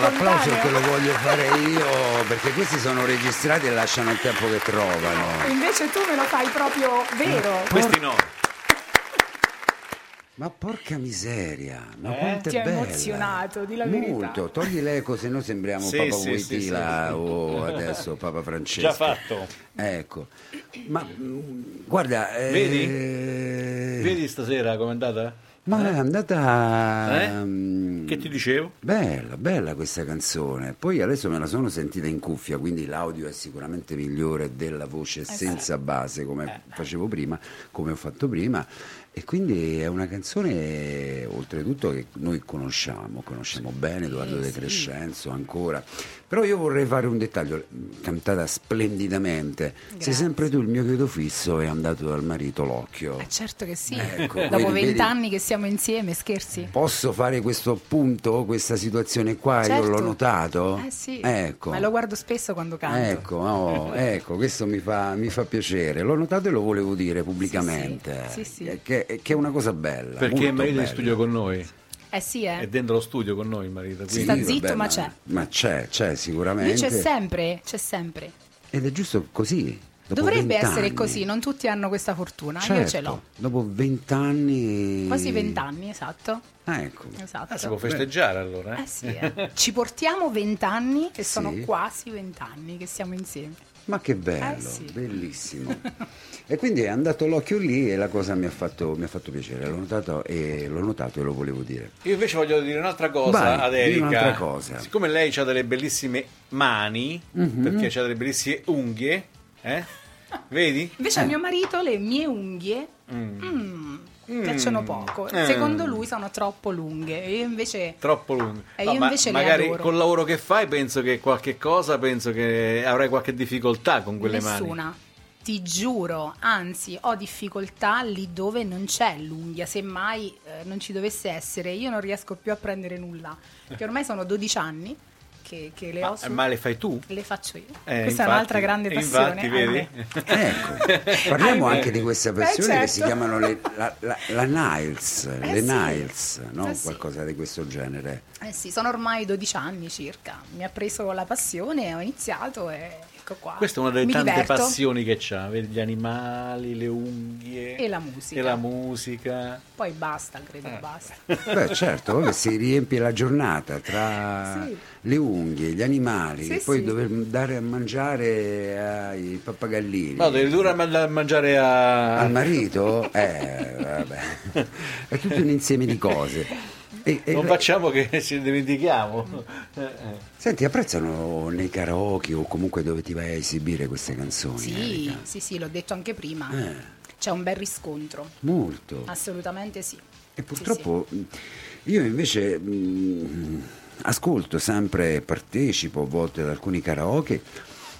D: l'applauso
B: te lo voglio fare io perché questi sono registrati e lasciano il tempo che trovano.
C: Invece tu me lo fai proprio vero.
A: Questi no.
B: Ma porca miseria, ma
A: Eh?
B: quanto è
C: Ti ha emozionato, di la verità.
B: Molto, togli l'eco se no sembriamo
A: Sì,
B: Papa
A: sì,
B: Wojtyla
A: sì, sì.
B: o adesso Papa Francesco.
A: Già fatto.
B: Ecco, ma mm, guarda... eh,
A: Vedi? Vedi stasera com'è andata?
B: Ma è andata...
A: Eh?
B: mm,
A: Che ti dicevo?
B: Bella, bella questa canzone. Poi adesso me la sono sentita in cuffia, quindi l'audio è sicuramente migliore della voce senza base come facevo prima, come ho fatto prima. E quindi è una canzone oltretutto che noi conosciamo, conosciamo bene Edoardo De Crescenzo ancora. Però io vorrei fare un dettaglio, cantata splendidamente. Sei
C: Grazie.
B: sempre tu il mio chiodo fisso e andato dal marito l'occhio.
C: Eh, certo che sì.
B: Ecco,
C: Dopo vent'anni che siamo insieme, scherzi?
B: Posso fare questo appunto, questa situazione qua?
C: Certo.
B: Io l'ho notato?
C: Eh sì.
B: Ecco.
C: Ma lo guardo spesso quando canto.
B: Ecco, oh, ecco, questo mi fa, mi fa piacere. L'ho notato e lo volevo dire pubblicamente.
C: Sì, sì.
B: eh, Che, che è una cosa bella.
A: Perché marito è in
B: bella.
A: studio con noi.
C: Eh sì,
A: È
C: eh.
A: dentro lo studio con noi il marito.
B: Sì,
A: Quindi...
C: Sta zitto,
B: vabbè,
C: ma c'è.
B: Ma c'è, c'è
C: Lui
B: sicuramente.
C: c'è sempre, c'è sempre.
B: Ed è giusto così. dopo
C: Dovrebbe
B: 20
C: essere
B: anni.
C: così, non tutti hanno questa fortuna. Io
B: Certo,
C: ce l'ho.
B: Dopo vent'anni.
C: Quasi vent'anni, esatto.
B: Ah, ecco.
C: Esatto.
A: Ah, si può festeggiare allora. Eh?
C: Eh sì, eh. ci portiamo vent'anni e
B: Sì.
C: sono quasi vent'anni che siamo insieme.
B: Ma che bello,
C: Eh sì.
B: bellissimo. e quindi è andato l'occhio lì e la cosa mi ha fatto, mi ha fatto piacere. L'ho notato, e, l'ho notato e lo volevo dire.
A: Io invece voglio dire un'altra cosa
B: Vai,
A: ad Erika.
B: un'altra cosa.
A: Siccome lei ha delle bellissime mani,
B: Mhm.
A: perché ha delle bellissime unghie, eh? Vedi?
C: Invece
B: Eh.
C: a mio marito le mie unghie mm, piacciono poco. Secondo lui sono troppo lunghe. E io invece
A: Troppo lunghe.
C: E io
A: ma
C: invece le
A: magari
C: adoro.
A: col lavoro che fai penso che qualche cosa, penso che avrai qualche difficoltà con quelle mani.
C: nessuna. Ti giuro, anzi, ho difficoltà lì dove non c'è l'unghia. Semmai eh, non ci dovesse essere, io non riesco più a prendere nulla. Che ormai sono 12 anni che, che le ho
A: Ma,
C: su.
A: ma le fai tu?
C: Le faccio io.
A: Eh,
C: Questa è
A: infatti-
C: un'altra grande passione.
A: Infatti, vedi?
C: ahimè.
B: Ecco, parliamo
C: Ahimè.
B: anche di questa
C: Eh,
B: passione che si
C: certo.
B: chiamano le, la, la, la Niles, le
C: sì.
B: Niles, no?
C: Eh sì.
B: qualcosa di questo genere.
C: Eh sì, sono ormai 12 anni circa. Mi ha preso la passione, ho iniziato e ecco qua.
A: Questa è una delle
C: Mi
A: tante
C: diverto.
A: passioni che c'ha, vedi gli animali, le unghie
C: E la musica.
A: e la musica.
C: Poi basta, credo,
A: Eh.
C: basta.
B: Beh, certo, vabbè, si riempie la giornata tra
C: Sì.
B: le unghie, gli animali,
C: Sì,
B: poi
C: sì.
B: dover dare a mangiare ai pappagallini.
A: No, devi man- a mangiare a...
B: Al marito? Eh, vabbè. È tutto un insieme di cose. E- e-
A: Non facciamo che ci dimentichiamo. Eh, eh.
B: Senti, apprezzano nei karaoke o comunque dove ti vai a esibire queste canzoni?
C: Sì,
B: Erika?
C: sì, sì, l'ho detto anche prima.
B: Eh.
C: C'è un bel riscontro.
B: Molto.
C: Assolutamente sì.
B: E purtroppo mh, io invece mh, ascolto sempre, partecipo a volte ad alcuni karaoke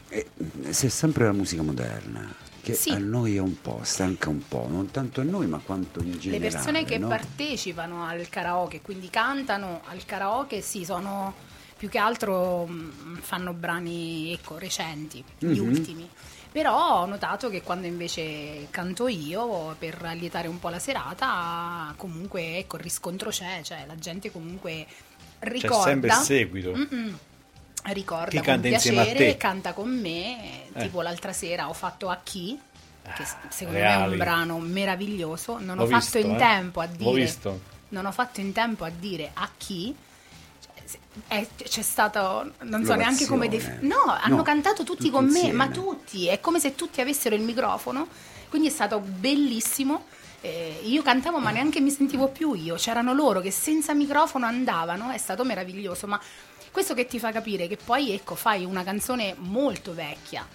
B: e mh, c'è sempre la musica moderna. Che
C: Sì.
B: annoia un po', stanca un po', non tanto a noi ma quanto in
C: Le
B: generale.
C: persone che
B: no?
C: partecipano al karaoke, quindi cantano al karaoke, sì, sono più che altro mh, fanno brani ecco, recenti, gli
B: Mhm.
C: ultimi. Però ho notato che quando invece canto io, per allietare un po' la serata, comunque ecco, il riscontro c'è, cioè la gente comunque
A: C'è
C: ricorda.
A: sempre il seguito.
C: Mm-mm. Ricorda
A: Chi
C: con piacere, canta con me,
A: Eh.
C: tipo l'altra sera ho fatto A chi, che secondo me è
A: reali.
C: un brano meraviglioso, non
A: L'ho
C: ho fatto
A: visto,
C: in
A: eh.
C: tempo a dire non ho fatto in tempo a dire a chi. È- c'è stato non so neanche come def- no hanno
B: No,
C: cantato tutti
B: tutti
C: con me
B: insieme.
C: ma tutti. È come se tutti avessero il microfono. Quindi è stato bellissimo. Eh, io cantavo ma neanche mi sentivo più io. C'erano loro che senza microfono andavano. È stato meraviglioso ma questo che ti fa capire che poi ecco fai una canzone molto vecchia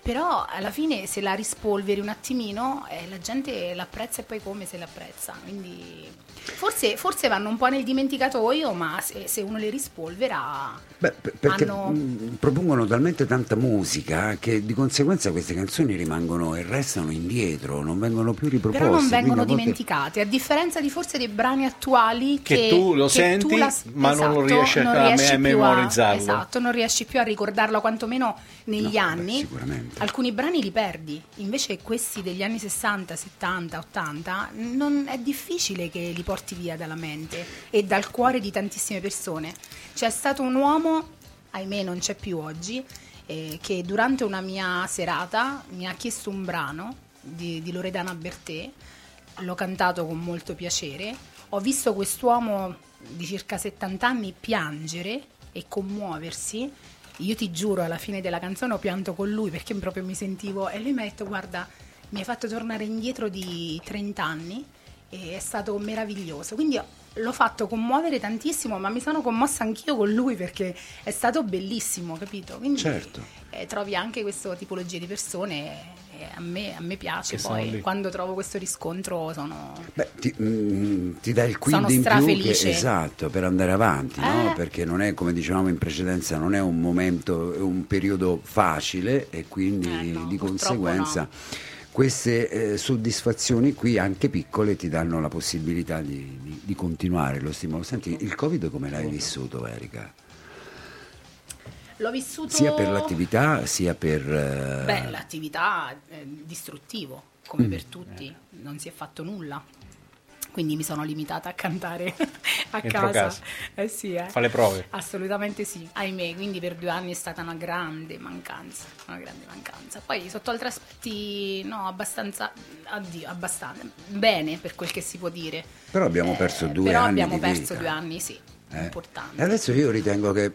C: però alla fine se la rispolveri un attimino eh, la gente l'apprezza e poi come se l'apprezza quindi forse, forse vanno un po' nel dimenticatoio ma se, se uno le rispolvera
B: Beh, per- perché
C: hanno-
B: mh, propongono talmente tanta musica che di conseguenza queste canzoni rimangono e restano indietro, non vengono più riproposte.
C: però non vengono
B: a volte-
C: dimenticate a differenza di forse dei brani attuali che,
A: Che tu lo
C: che
A: senti,
C: tu la-
A: ma non lo
C: esatto,
A: riesci a-
C: non
A: a
C: riesci
A: a memorizzarlo.
C: esatto non riesci più a ricordarlo quantomeno negli
B: No,
C: anni
B: beh, sicuramente.
C: alcuni brani li perdi invece questi degli anni 60 70 80 non è difficile che li porti via dalla mente e dal cuore di tantissime persone. C'è stato un uomo ahimè non c'è più oggi eh, che durante una mia serata mi ha chiesto un brano di, di Loredana Bertè. L'ho cantato con molto piacere. Ho visto quest'uomo di circa 70 anni piangere e commuoversi. Io ti giuro alla fine della canzone ho pianto con lui perché proprio mi sentivo e lui mi ha detto guarda mi hai fatto tornare indietro di 30 anni e è stato meraviglioso quindi l'ho fatto commuovere tantissimo ma mi sono commossa anch'io con lui perché è stato bellissimo capito quindi
B: Certo.
C: eh, trovi anche questa tipologia di persone a me, a me piace
A: Che
C: poi quando trovo questo riscontro sono
B: Beh, ti, mm, ti dà il
C: Sono
B: in più che, esatto, per andare avanti, no?
C: Eh.
B: perché non è come dicevamo in precedenza, non è un momento, è un periodo facile e quindi
C: Eh, no,
B: di conseguenza queste eh, soddisfazioni qui, anche piccole, ti danno la possibilità di, di- di continuare lo stimolo. Senti, il Covid come l'hai vissuto Erika?
C: l'ho vissuto
B: Sia per l'attività sia per... eh,
C: Beh, l'attività è distruttivo,
B: Mm.
C: come per tutti, non si è fatto nulla. Quindi mi sono limitata a cantare a
A: Dentro
C: casa.
A: casa.
C: Eh sì, eh.
A: Fa le prove.
C: Assolutamente sì. Ahimè, quindi per due anni è stata una grande mancanza, una grande mancanza. Poi sotto altri aspetti, no, abbastanza, addio, abbastanza, bene per quel che si può dire.
B: Però abbiamo perso
C: Eh,
B: due
C: però
B: anni
C: abbiamo
B: di
C: perso
B: vita.
C: due anni, sì,
B: Eh.
C: importanti.
B: E adesso io ritengo che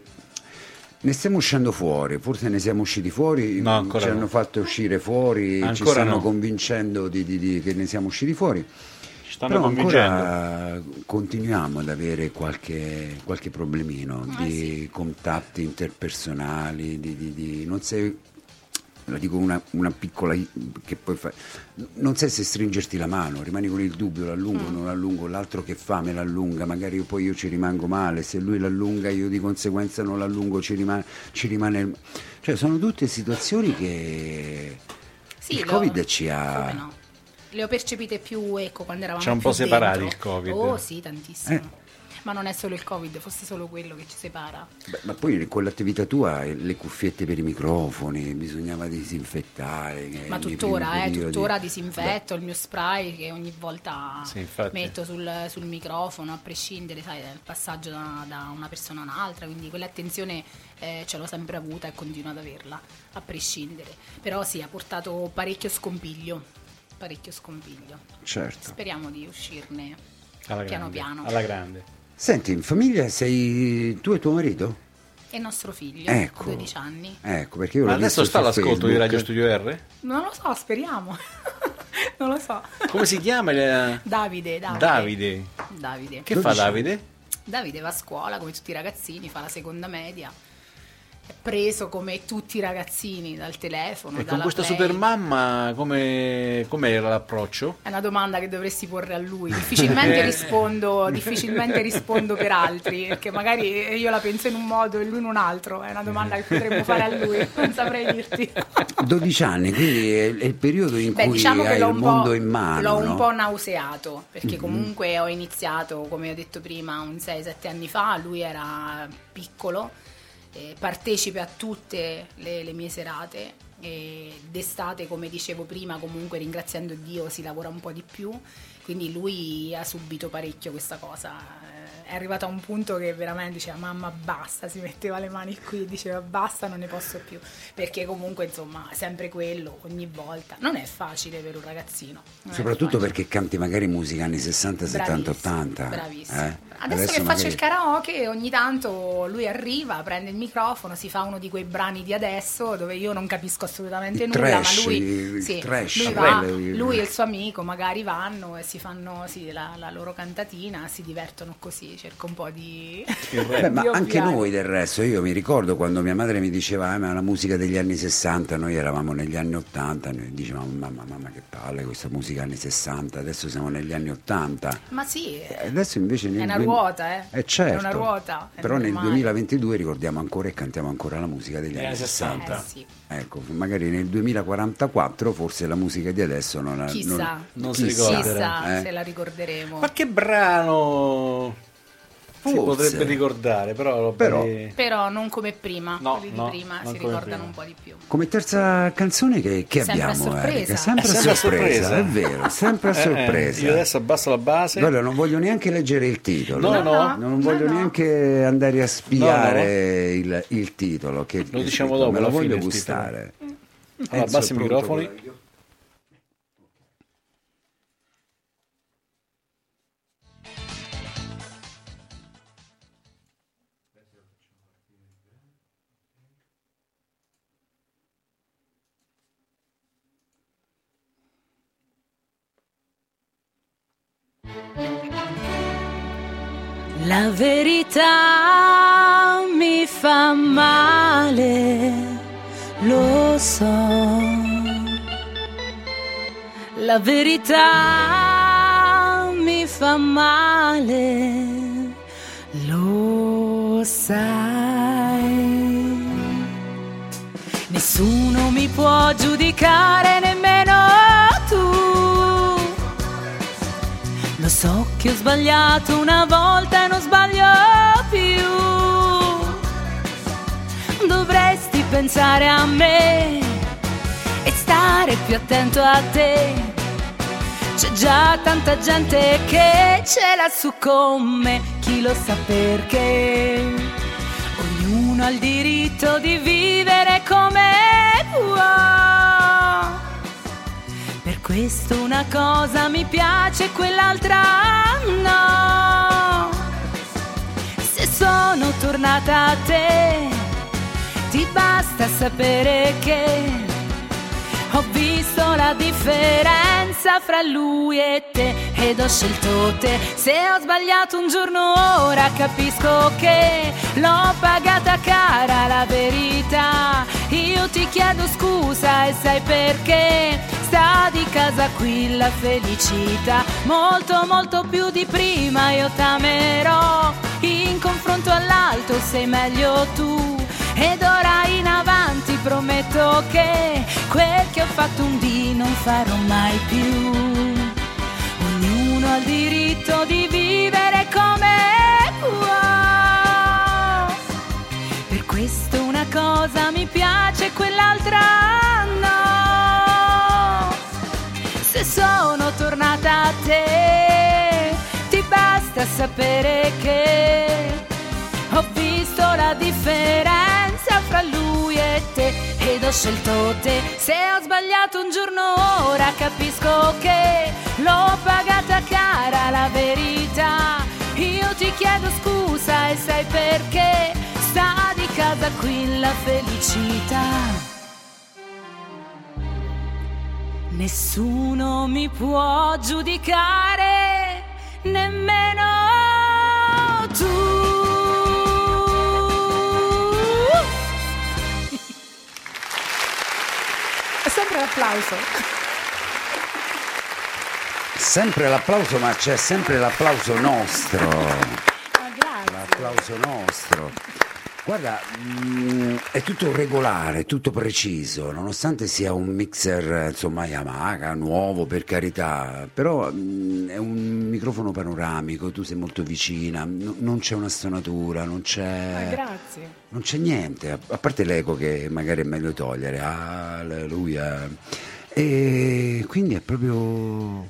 B: ne stiamo uscendo fuori, forse ne siamo usciti fuori,
A: No, ancora
B: ci
A: no.
B: hanno fatto uscire fuori, ci
A: Ancora
B: stanno
A: no.
B: convincendo di, di- di- che ne siamo usciti fuori.
A: Ci stanno
B: Però
A: convincendo.
B: ancora continuiamo ad avere qualche, qualche problemino
C: Eh,
B: di contatti interpersonali, di, di- di- non sai, la dico una, una piccola che poi fa, non sai se stringerti la mano, rimani con il dubbio, l'allungo,
C: Mm.
B: non l'allungo, l'altro che fa me l'allunga, magari io- poi io ci rimango male, se lui l'allunga io di conseguenza non l'allungo, ci rimane, ci rimane cioè sono tutte situazioni che
C: Sì,
B: il
C: lo-
B: Covid ci ha...
C: Le ho percepite più, ecco, quando eravamo
A: C'è un
C: più
A: po' separati
C: dentro.
A: il Covid.
C: Oh sì, tantissimo.
B: Eh.
C: Ma non è solo il Covid, fosse solo quello che ci separa.
B: Beh, ma poi con l'attività tua eh, le cuffiette per i microfoni bisognava disinfettare. che
C: Ma tuttora, eh, tuttora disinfetto il mio spray che ogni volta
A: Sì,
C: metto sul, sul microfono, a prescindere, sai, dal passaggio da, da una persona a un'altra, quindi quell'attenzione eh, ce l'ho sempre avuta e continuo ad averla, a prescindere. Però sì, ha portato parecchio scompiglio, parecchio scompiglio.
B: Certo.
C: Speriamo di uscirne
A: Alla
C: piano
A: grande.
C: piano.
A: Alla grande.
B: Senti, in famiglia sei tu e tuo marito?
C: E nostro figlio,
B: Ecco.
C: 12 anni.
B: Ecco, perché io
A: Ma adesso sta
B: su
A: l'ascolto di. Radio Studio R?
C: Non lo so, speriamo. non lo so.
A: Come si chiama? il-
C: Davide, Davide.
A: Davide.
C: Davide.
A: Che fa
B: 12
A: Davide?
C: Davide va a scuola come tutti i ragazzini, fa la seconda media. Preso come tutti i ragazzini dal telefono.
A: E con questa
C: Play.
A: super mamma come com'era l'approccio?
C: È una domanda che dovresti porre a lui. Difficilmente rispondo, difficilmente rispondo per altri, perché magari io la penso in un modo e lui in un altro. È una domanda che potremmo fare a lui, non saprei dirti.
B: 12 anni, quindi è, il periodo in
C: Beh,
B: cui
C: diciamo
B: hai
C: l'ho
B: il
C: un,
B: mondo
C: po',
B: in mano.
C: l'ho un
B: no?
C: po' nauseato, perché
B: Mhm.
C: comunque ho iniziato, come ho detto prima, un 6-7 anni fa, lui era piccolo, eh, partecipe a tutte le, le mie serate. E d'estate, come dicevo prima, comunque ringraziando Dio si lavora un po' di più, quindi lui ha subito parecchio questa cosa. È arrivato a un punto che veramente diceva mamma basta, si metteva le mani qui diceva basta, non ne posso più, perché comunque insomma sempre quello ogni volta. Non è facile per un ragazzino.
B: Soprattutto perché canti magari musica anni 60, 70,
C: Bravissimo,
B: 80.
C: Bravissimo.
B: eh?
C: Adesso, che faccio
B: magari-
C: il karaoke, ogni tanto lui arriva, prende il microfono, si fa uno di quei brani di adesso dove io non capisco assolutamente
B: Il
C: nulla,
B: trash,
C: ma lui,
B: il
C: sì,
B: trash,
C: lui, va, lui e il suo amico magari vanno e si fanno sì, la, la loro cantatina, si divertono così, cerco un po' di...
B: Beh, ma
C: di
B: anche noi del resto, io mi ricordo quando mia madre mi diceva, "Ah, ma la musica degli anni 60, noi eravamo negli anni 80, noi dicevamo, mamma, mamma che palle questa musica anni 60, adesso siamo negli anni 80.
C: Ma sì,
B: Adesso invece nel
C: È una ruota, eh.
B: Eh, certo.
C: È una ruota, è
B: Però nel
C: normale.
B: 2022 ricordiamo ancora e cantiamo ancora la musica degli anni
A: anni
B: 60.
C: eh, sì.
B: Ecco, magari nel 2044 forse la musica di adesso non la
C: Chissà.
A: Non si
B: chissà,
A: ricorderà.
C: chissà
B: eh.
C: se la ricorderemo.
A: Ma che brano si
B: Forse.
A: potrebbe ricordare, però,
B: Però-
A: di-
C: Però non come prima,
A: No,
C: quelli
A: no,
C: di prima
A: non
C: si
A: come
C: ricordano
A: prima.
C: un po' di più.
B: Come terza canzone che, che
C: Sempre
B: abbiamo,
C: sorpresa.
B: Erika? Sempre,
A: È sempre
B: a sorpresa,
A: sorpresa.
B: è vero, sempre a
A: Eh, eh,
B: sorpresa.
A: io adesso abbasso la base.
B: Guarda, non voglio neanche leggere il titolo.
A: No, no.
B: Non
C: no,
B: voglio
C: no.
B: neanche andare a spiare Il, il titolo. Che
A: Lo diciamo
B: scritto,
A: dopo,
B: me lo voglio gustare.
A: Allora,
B: Enzo,
A: abbassa i microfoni.
D: Verità mi fa male, lo so. La verità mi fa male, lo sai. Nessuno mi può giudicare, nemmeno tu. So che ho sbagliato una volta e non sbaglio più. Dovresti pensare a me e stare più attento a te. C'è già tanta gente che ce l'ha su con me, chi lo sa perché. Ognuno ha il diritto di vivere come può. Questo una cosa mi piace quell'altra no. Se sono tornata a te, ti basta sapere che ho visto la differenza fra lui e te ed ho scelto te. Se ho sbagliato un giorno ora capisco che l'ho pagata cara la verità. Io ti chiedo scusa e sai perché sta di casa qui la felicità. Molto molto più di prima io t'amerò. In confronto all'alto sei meglio tu. Ed ora in avanti prometto che quel che ho fatto un dì non farò mai più. Ognuno ha il diritto di vivere come può. Per questo una cosa mi piace quell'altra no. Se sono tornata a te, ti basta sapere che ho visto la differenza fra lui e te ed ho scelto te. Se ho sbagliato un giorno ora capisco che l'ho pagata cara la verità. Io ti chiedo scusa e sai perché sta di casa qui la felicità. Nessuno mi può giudicare, nemmeno tu.
C: Sempre l'applauso.
B: Sempre l'applauso, ma c'è sempre l'applauso nostro.
C: Ah,
B: l'applauso nostro. Guarda, mm, è tutto regolare, tutto preciso, nonostante sia un mixer, insomma, Yamaha, nuovo per carità, però mm, è un microfono panoramico, tu sei molto vicina, n- non c'è una stonatura, non
C: Ah,
B: c'è...
C: grazie.
B: Non c'è niente, a a parte l'eco che magari è meglio togliere, alleluia. E quindi è proprio...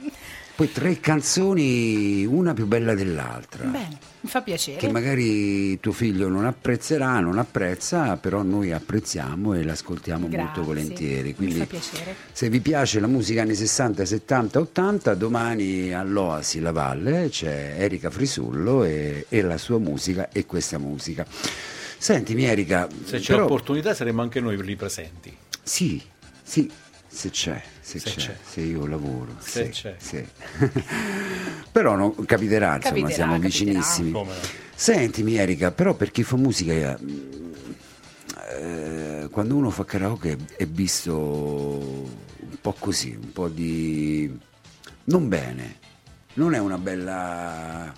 B: Poi tre canzoni, una più bella dell'altra.
C: Bene, mi fa piacere.
B: Che magari tuo figlio non apprezzerà, non apprezza, però noi apprezziamo e l'ascoltiamo molto
C: Grazie,
B: volentieri.
C: mi
B: Quindi
C: fa piacere.
B: se vi piace la musica anni 60, 70, 80, domani all'Oasi La Valle c'è Erika Frisullo e, e la sua musica e questa musica. Sentimi Erika,
A: Se c'è
B: però-
A: opportunità saremo anche noi lì presenti.
B: sì, sì, se c'è, se,
A: Se
B: c'è,
A: c'è.
B: se io lavoro.
A: Se
B: sì,
A: c'è.
B: sì. però no, capiterà, insomma,
C: Capiterà,
B: siamo
C: capiterà.
B: vicinissimi.
A: No?
B: Sentimi Erika, però per chi fa musica, eh, quando uno fa karaoke è visto un po' così, un po' di... non bene, non è una bella...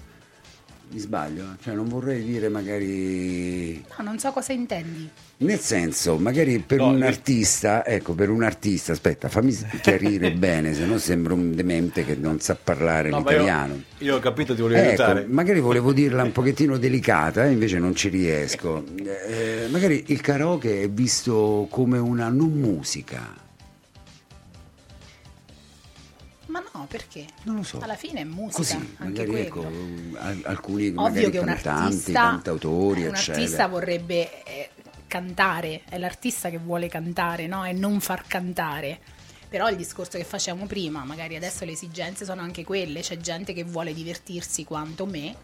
B: Mi sbaglio? Cioè non vorrei dire magari...
C: No, non so cosa intendi.
B: Nel senso, magari per
A: No,
B: un
A: eh.
B: artista, ecco, per un artista, aspetta, fammi chiarire bene, se no sembra un demente che non sa parlare
A: No, ma io-
B: l'italiano.
A: Io, ho capito, ti volevo
B: Ecco,
A: aiutare.
B: magari volevo dirla un pochettino delicata, eh, invece non ci riesco. Eh, magari il karaoke è visto come una non musica.
C: Ma no, perché?
B: Non lo so.
C: Alla fine è musica,
B: Così,
C: anche
B: magari
C: quello.
B: ecco, al- alcuni
C: Ovvio
B: magari
C: che un
B: cantanti,
C: artista,
B: cantautori,
C: un
B: eccetera.
C: artista vorrebbe eh, cantare, è l'artista che vuole cantare, no? E non far cantare. Però il discorso che facevamo prima, magari adesso le esigenze sono anche quelle, c'è gente che vuole divertirsi quanto me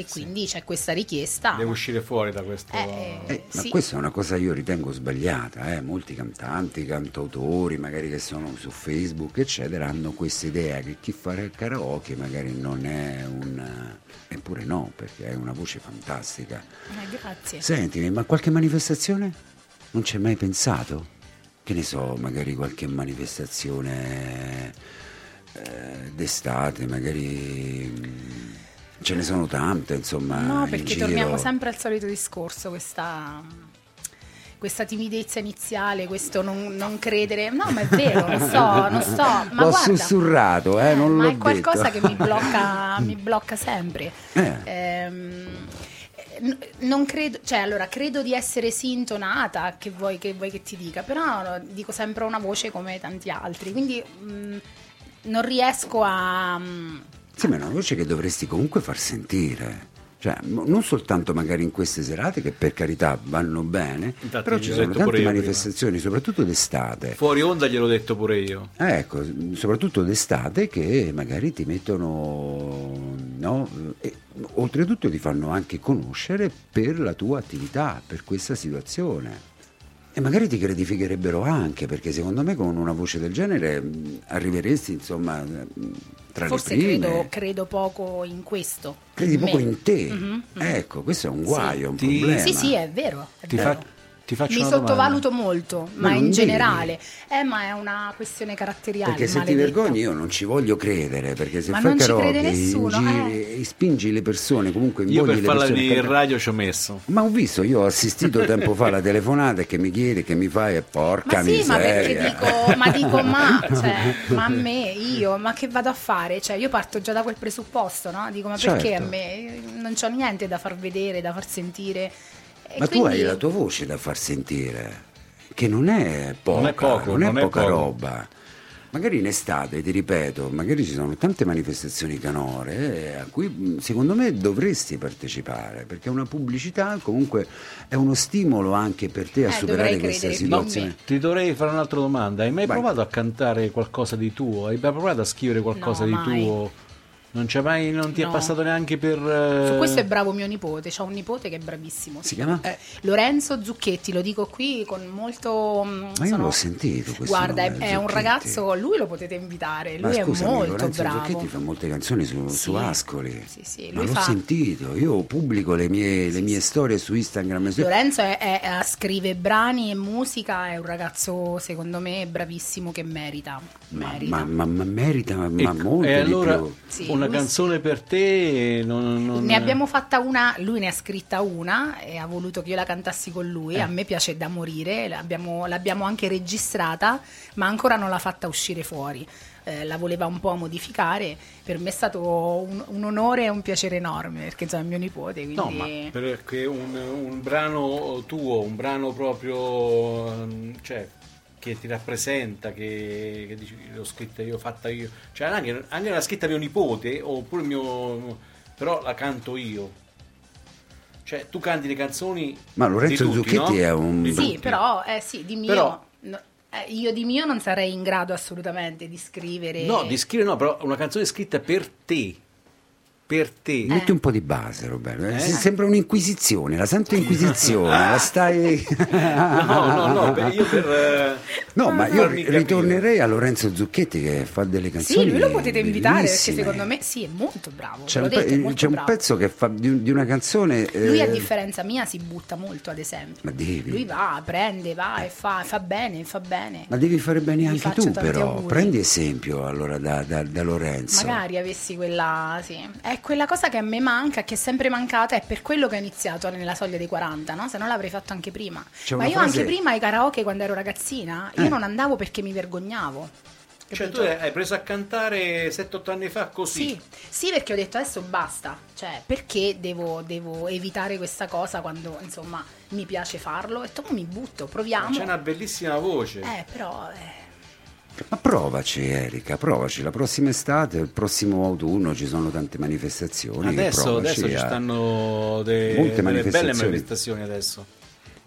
C: e quindi c'è questa richiesta.
A: Devo uscire fuori da questo.
C: Eh,
B: Eh, ma
C: sì.
B: questa è una cosa io ritengo sbagliata, eh. molti cantanti, cantautori, magari che sono su Facebook, eccetera, hanno questa idea che chi fa il karaoke magari non è un... eppure no, perché è una voce fantastica.
C: Eh, grazie.
B: Sentimi, ma qualche manifestazione? Non ci hai mai pensato? Che ne so, magari qualche manifestazione eh, d'estate, magari... mm, Ce ne sono tante, insomma.
C: No,
B: in
C: perché
B: giro.
C: torniamo sempre al solito discorso, questa, questa timidezza iniziale, questo non, non credere. No, ma è vero, non sto, non sto. Ma
B: L'ho
C: guarda,
B: sussurrato, eh, non
C: ma
B: l'ho
C: è qualcosa
B: detto.
C: che mi blocca, mi blocca sempre.
B: Eh.
C: Ehm, non credo, cioè allora credo di essere sì intonata, che vuoi che, vuoi che ti dica, però dico sempre una voce come tanti altri, quindi mh, non riesco a... mh,
B: Sì, ma è una voce che dovresti comunque far sentire. Cioè, non soltanto magari in queste serate che per carità vanno bene,
A: Infatti,
B: però ci sono tante manifestazioni, soprattutto d'estate.
A: Fuori onda gliel'ho detto pure io.
B: Eh, Ecco, soprattutto d'estate che magari ti mettono, no? E, oltretutto ti fanno anche conoscere per la tua attività, per questa situazione. E magari ti gratificherebbero anche, perché secondo me con una voce del genere mh, arriveresti, insomma, mh, tra
C: Forse
B: le prime.
C: credo, credo poco in questo.
B: Credi
C: in
B: poco
C: me.
B: in te.
C: Mhm, mhm.
B: Ecco, questo è un guaio, è un
A: Ti-
B: problema.
C: Sì, sì, è vero. È
A: Ti,
C: vero.
A: fa- ti faccio
C: Mi
A: una
C: sottovaluto molto,
B: Ma
C: ma, in generale. Eh, ma è una questione caratteriale.
B: Perché se ti vergogni io non ci voglio credere, perché se
C: Ma
B: fai
C: non ci
B: karaoke
C: nessuno, eh.
B: spingi le persone, comunque
A: Io
B: invogli
A: per
B: le
A: farla in radio ci ho messo.
B: Ma ho visto, io ho assistito tempo fa alla telefonata che mi chiedi, che mi fai e porca
C: Ma sì, ma perché
B: miseria.
C: dico, ma dico, ma, cioè, ma a me, io, ma che vado a fare? Cioè, io parto già da quel presupposto, no? Dico, ma perché
B: Certo.
C: a me non c'ho niente da far vedere, da far sentire.
B: Ma tu hai
C: quindi-
B: la tua voce da far sentire, che non è poca,
A: Non è poco,
B: non è
A: non è
B: poca
A: poco.
B: roba. Magari in estate, ti ripeto, magari ci sono tante manifestazioni canore eh, a cui mh, secondo me dovresti partecipare, perché è una pubblicità, comunque è uno stimolo anche per te a
C: Eh,
B: superare questa situazione.
C: me.
A: Ti dovrei fare un'altra domanda. Hai mai
B: Vai.
A: provato a cantare qualcosa di tuo? Hai mai provato a scrivere qualcosa
C: No,
A: di
C: mai.
A: tuo? Non, c'è mai, non ti è
C: No.
A: passato neanche per... eh,
C: Su questo è bravo mio nipote, c'ho un nipote che è bravissimo.
B: Si chiama?
C: Eh, Lorenzo Zucchetti, lo dico qui con molto... mm,
B: Ma io
C: sono-
B: l'ho sentito questo
C: Guarda, è,
B: nome,
C: è un
B: Zucchetti.
C: ragazzo, lui lo potete invitare, lui
B: Ma
C: è
B: scusami,
C: molto
B: Lorenzo
C: bravo.
B: Zucchetti fa molte canzoni su,
C: Sì.
B: su Ascoli.
C: Sì, sì,
B: Ma l'ho
C: fa-
B: sentito, io pubblico le mie, le mie storie su Instagram. e su-
C: Lorenzo è- è- è- scrive brani e musica, è un ragazzo secondo me bravissimo che merita.
B: ma,
C: merita.
B: ma- ma- ma merita ma, ma
A: Ecco,
B: molto
A: e
B: di
A: allora
B: più.
C: Sì,
A: una
C: lui
A: canzone per te non, non-
C: Ne abbiamo fatta una, lui ne ha scritta una e ha voluto che io la cantassi con lui.
A: Eh.
C: A me piace da morire, l'abbiamo, l'abbiamo anche registrata, ma ancora non l'ha fatta uscire fuori. Eh, la voleva un po' modificare. Per me è stato un, un onore e un piacere enorme perché insomma è mio nipote. Quindi...
A: No, ma perché un, un brano tuo, un brano proprio, ehm, cioè, che ti rappresenta, che, che dici l'ho scritta io, fatta io, cioè anche, anche la scritta mio nipote, oppure mio, però la canto io. Cioè, tu canti le canzoni
B: Ma Lorenzo
A: tutti,
B: Zucchetti
A: no?
B: è un-
C: Sì, però eh, sì, di mio.
A: Però-
C: no, eh, io di mio non sarei in grado assolutamente di scrivere.
A: No, di scrivere no, però una canzone scritta per te. Per te.
B: Metti un po' di base, Roberto. eh,
A: Eh?
B: se- Sembra un'inquisizione, la Santa Inquisizione, la stai...
A: No, no, no, per- io per... eh,
B: No, ma io
A: farmi capire.
B: ritornerei a Lorenzo Zucchetti che fa delle canzoni
C: Sì, lui lo potete invitare perché
B: bellissime.
C: secondo me sì, è molto bravo.
B: C'è un,
C: l'ho detto,
B: pe-
C: molto
B: c'è un
C: bravo.
B: pezzo che fa di, un- di una canzone...
C: Lui, a
B: eh,
C: differenza mia, si butta molto, ad esempio.
B: Ma devi.
C: Lui va, prende, va e fa, fa bene, fa bene.
B: Ma devi fare bene anche tu, però.
C: auguri.
B: Prendi esempio allora da, da- da Lorenzo.
C: Magari avessi quella, sì. È quella cosa che a me manca, che è sempre mancata, è per quello che ho iniziato nella soglia dei 40, no? Se no l'avrei fatto anche prima.
B: C'è
C: Ma io
B: frase-
C: anche prima ai karaoke quando ero ragazzina, io
B: Eh.
C: non andavo perché mi vergognavo.
A: Cioè, tu hai preso a cantare 7-8 anni fa così.
C: Sì, sì, perché ho detto adesso basta, cioè perché devo, devo evitare questa cosa quando insomma mi piace farlo e dopo mi butto, proviamo.
A: C'è una bellissima voce.
C: Eh, però eh,
B: Ma provaci, Erika, provaci. La prossima estate, il prossimo autunno ci sono tante manifestazioni.
A: Adesso, adesso ci stanno de-
B: Molte
A: delle belle
B: manifestazioni.
A: adesso.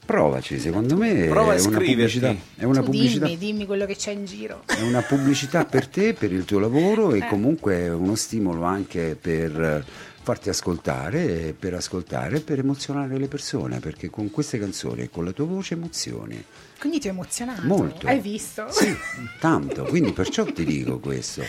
B: Provaci, secondo me
A: Prova a
B: è una pubblicità. È una
C: tu
B: pubblicità.
C: dimmi, dimmi quello che c'è in giro.
B: È una pubblicità per te, per il tuo lavoro e
C: Eh.
B: comunque è uno stimolo anche per eh, farti ascoltare, per ascoltare e per emozionare le persone, perché con queste canzoni e con la tua voce emozioni.
C: Quindi ti ho emozionato.
B: Molto.
C: Hai visto?
B: Sì, tanto, quindi perciò ti dico questo.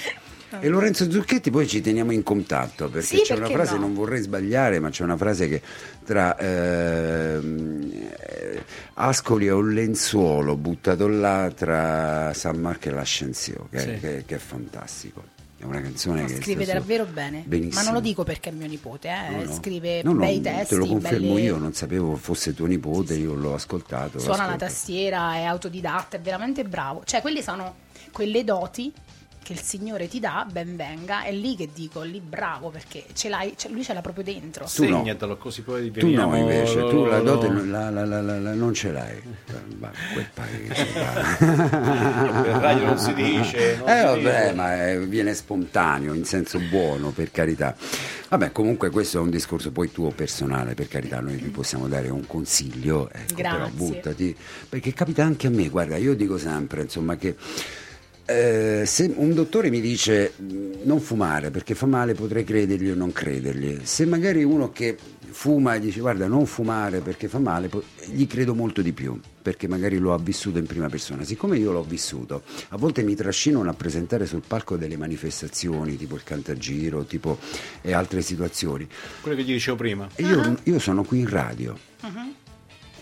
B: E Lorenzo Zucchetti poi ci teniamo in contatto perché
C: Sì,
B: c'è una
C: perché
B: frase,
C: no?
B: non vorrei sbagliare, ma c'è una frase che tra ehm, eh, Ascoli e un lenzuolo buttato là tra San Marco e l'Ascensio, che,
A: Sì.
B: che- che è fantastico. È una canzone
C: No,
B: che
C: scrive davvero bene.
B: Benissimo.
C: Ma non lo dico perché è mio nipote, eh.
B: No, no.
C: scrive
B: No,
C: bei testi.
B: Te lo confermo
C: belle-
B: io, non sapevo fosse tuo nipote, io l'ho ascoltato. l'ho
C: Suona la
B: ascoltato.
C: tastiera, è autodidatta, è veramente bravo. Cioè, quelle sono quelle doti che il Signore ti dà, ben venga. È lì che dico, lì bravo, perché ce l'hai, cioè, lui ce l'ha proprio dentro.
B: Tu no.
A: Segnatelo così poi
B: Tu no invece,
A: lo-
B: tu la dote la- la- la- la- la- non ce l'hai. Ma quel paese,
A: Per radio non si dice, non
B: eh
A: si
B: vabbè,
A: dice.
B: ma è- viene spontaneo, in senso buono, per carità. Vabbè, comunque questo è un discorso poi tuo personale, per carità, noi ti possiamo dare un consiglio, ecco, però
C: Grazie.
B: buttati, perché capita anche a me, guarda, io dico sempre, insomma, che eh, se un dottore mi dice mh, non fumare perché fa male potrei credergli o non credergli. Se magari uno che fuma e dice guarda non fumare perché fa male gli credo molto di più perché magari lo ha vissuto in prima persona. Siccome io l'ho vissuto a volte mi trascinano a presentare sul palco delle manifestazioni tipo il cantagiro tipo e altre situazioni.
A: Quello che gli dicevo prima.
B: io, io sono qui in radio.
C: Uh-huh.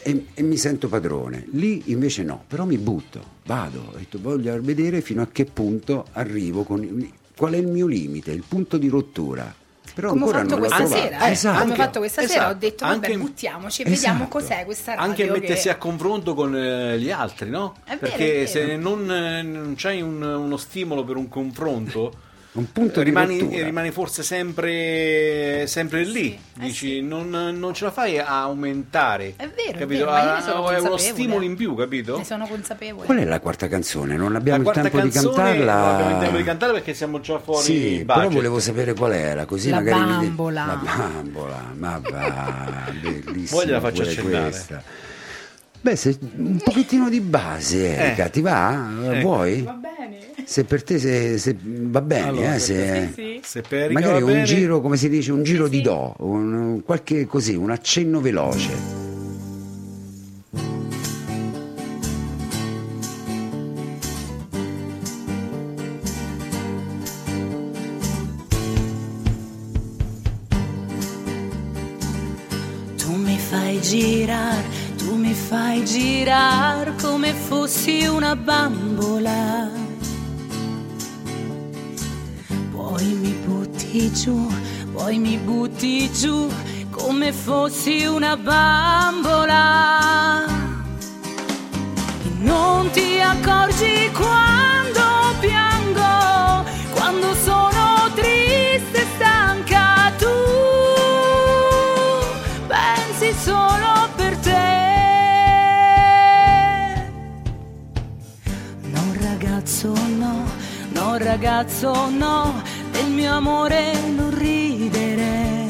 B: E, e mi sento padrone. Lì invece no, però mi butto, vado, ho detto, voglio vedere fino a che punto arrivo, con, qual è il mio limite, il punto di rottura. Però
C: Come ho
B: ancora
C: fatto questa
B: trovato.
C: sera, eh.
B: Esatto.
C: Come ho fatto questa
A: esatto.
C: sera, ho detto vabbè,
A: Anche-
C: buttiamoci e
B: Esatto.
C: vediamo cos'è questa radio.
A: Anche mettersi
C: che-
A: a confronto con eh, gli altri, no?
C: È vero,
A: Perché
C: è
A: se
C: vero.
A: non, eh, non c'hai un- uno stimolo per un confronto,
B: Un punto
A: eh,
B: di
A: rimani,
B: rottura.
A: rimani forse sempre, sempre lì.
C: Sì, eh
A: Dici,
C: sì.
A: non, non ce la fai a aumentare.
C: È vero, è
A: capito?
C: vero, ma io ne
A: Ah,
C: sono
A: è uno stimolo in più, capito?
C: Ne sono consapevole.
B: Qual è la quarta canzone? Non abbiamo
A: La
B: il tempo di cantarla.
A: non abbiamo il tempo di cantarla perché siamo già fuori
B: Sì,
A: budget.
B: però volevo sapere qual era, così
C: La
B: magari mi
C: bambola.
B: La bambola, ma va, bellissima.
A: Poi gliela faccio accennare.
B: questa. Beh, se, un pochettino di base, Erika,
A: Eh.
B: ti va?
A: Eh.
B: Vuoi?
C: Va bene.
B: Se per te se, se va bene,
A: Allora,
B: eh, se,
C: Sì, sì.
A: Se
B: magari
A: va
B: un
A: bene-
B: giro, come si dice, un giro
C: Sì,
B: di
C: sì.
B: do, un, qualche così, un accenno veloce.
D: Tu mi fai girare, tu mi fai girare come fossi una bambola. Poi mi butti giù, poi mi butti giù come fossi una bambola. E non ti accorgi quando piango, quando sono triste e stanca tu pensi solo per te. No ragazzo no, no ragazzo no, del mio amore non ridere.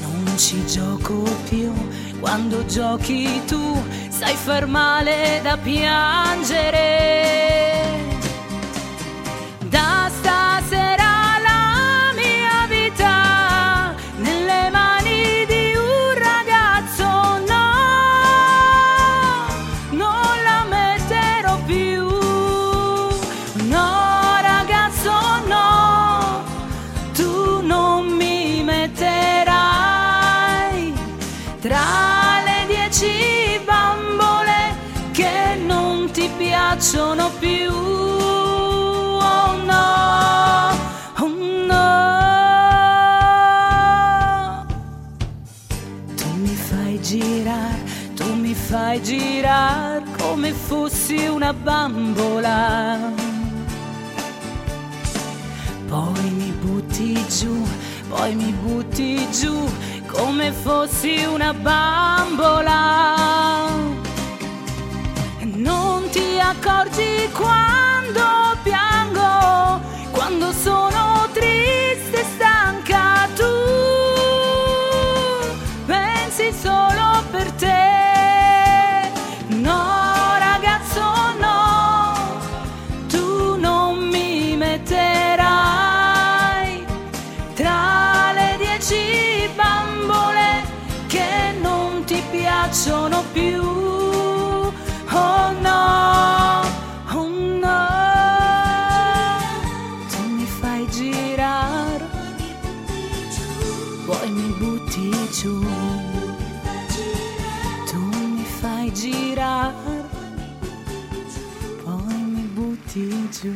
D: Non ci gioco più, quando giochi tu sai far male da piangere. Non ti piacciono più. Oh no, oh no. Tu mi fai girare, tu mi fai girare come fossi una bambola. Poi mi butti giù, poi mi butti giù come fossi una bambola. Accorgi quando piango, quando sono triste e stanca tu. Pensi solo per te. Giù.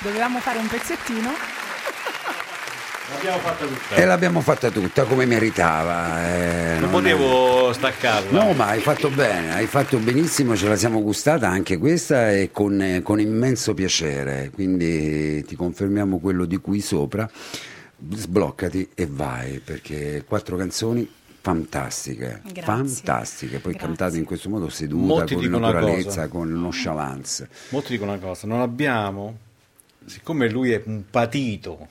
C: Dovevamo fare un pezzettino.
A: L'abbiamo fatta tutta.
B: E l'abbiamo fatta tutta come meritava. eh,
A: non
B: non-
A: potevo staccarla.
B: No, ma hai fatto bene, hai fatto benissimo, ce la siamo gustata anche questa e con, eh, con immenso piacere, quindi ti confermiamo quello di qui sopra, sbloccati e vai, perché quattro canzoni fantastiche,
C: Grazie.
B: fantastiche, poi
C: Grazie.
B: cantate in questo modo seduta,
A: Molti
B: con naturalezza, con nonchalance.
A: Molti dicono una cosa, non abbiamo, siccome lui è un patito,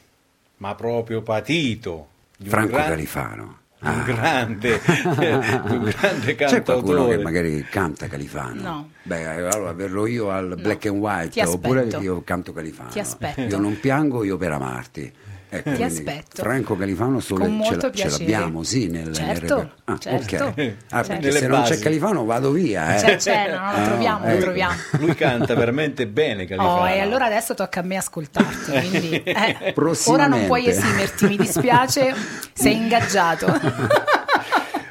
A: ma proprio patito, di un
B: Franco
A: gran-
B: Califano.
A: di un
B: Ah.
A: grande, un grande
B: C'è qualcuno
A: cantautore.
B: che magari canta Califano?
C: No.
B: Beh, allora verrò io al
C: No.
B: black and white, oppure io canto Califano.
C: Ti aspetto.
B: Io non piango, io per amarti. Ecco,
C: Ti
B: quindi
C: aspetto.
B: Franco Califano solo
C: Con
B: ce,
C: molto
B: la- ce
C: piacere.
B: l'abbiamo, sì, nel, nel
C: Certo,
B: reper- Ah,
C: certo.
B: ok. Ah, perché
A: Nelle
B: se non c'è
A: basi.
B: Califano vado via, eh.
C: C'è, c'è, no, lo
B: Eh,
C: troviamo, lo
B: ecco.
C: troviamo.
A: Lui canta veramente bene Califano.
C: Oh, e allora adesso tocca a me ascoltarti. Quindi, eh, ora non puoi esimerti, mi dispiace, sei ingaggiato.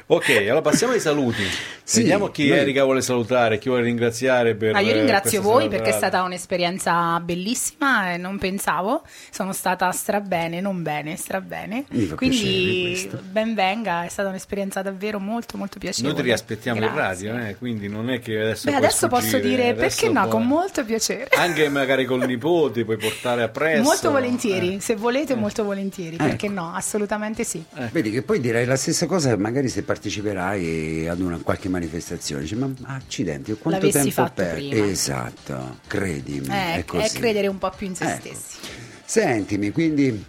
A: Ok, allora passiamo ai saluti.
B: Sì,
A: Vediamo chi
B: noi-
A: Erika vuole salutare, chi vuole ringraziare per
C: Ah, io
A: eh,
C: ringrazio voi perché è stata un'esperienza bellissima e non pensavo, sono stata strabene, non bene, strabene. Quindi
B: questo.
C: ben venga, è stata un'esperienza davvero molto molto piacevole.
A: Noi ti riaspettiamo in
C: Grazie.
A: radio, eh, quindi non è che adesso
C: Beh, adesso posso
A: sfuggire,
C: dire
A: adesso
C: perché no,
A: puoi-
C: con molto piacere.
A: Anche magari col nipote puoi portare appresso.
C: Molto volentieri,
A: Eh.
C: se volete molto volentieri, perché
B: Ecco.
C: no, assolutamente sì.
B: Vedi che poi direi la stessa cosa magari se parteciperai ad una qualche manifestazione. Dici, ma accidenti, quanto
C: L'avessi
B: tempo
C: fatto
B: perdi?
C: prima.
B: Esatto, credimi.
C: Eh,
B: è
C: è credere un po' più in se
B: Ecco.
C: stessi.
B: Sentimi, quindi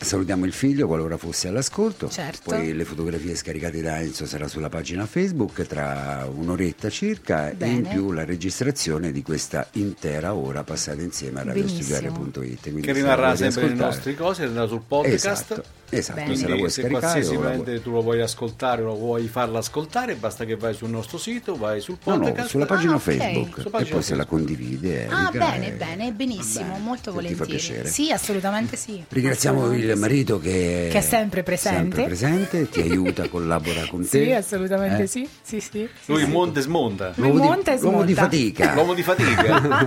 B: Salutiamo il figlio qualora fosse all'ascolto.
C: Certo.
B: Poi le fotografie scaricate da Enzo sarà sulla pagina Facebook tra un'oretta circa
C: Bene.
B: e in più la registrazione di questa intera ora passata insieme a radiostudiare.it.
A: Che rimarrà sempre nei
B: ascoltare-
A: nostri cose, andrà sul podcast.
B: Esatto, esatto
C: Bene.
B: se la vuoi
A: Quindi se
B: scaricare vuoi-
A: mente tu lo vuoi ascoltare o lo vuoi farla ascoltare, basta che vai sul nostro sito, vai sul
B: No,
A: podcast.
B: no, sulla pagina
C: Ah, ok.
B: Facebook
A: Sulla
B: e
A: pagina
B: poi se la
A: Facebook.
B: condivide.
C: Ah,
B: Erika,
C: bene, bene, benissimo,
B: bene,
C: molto
B: se
C: volentieri.
B: Ti fa piacere.
C: Sì, assolutamente sì.
B: Ringraziamo
C: Assolutamente
B: il
C: sì.
B: marito che,
C: Che è sempre presente.
B: sempre presente, ti aiuta, collabora con te.
C: Sì, assolutamente
B: Eh?
C: sì. Sì, sì.
A: Lui monta e smonta.
B: L'uomo,
C: monta e
B: di, l'uomo di
C: smonta.
B: fatica.
A: L'uomo di fatica.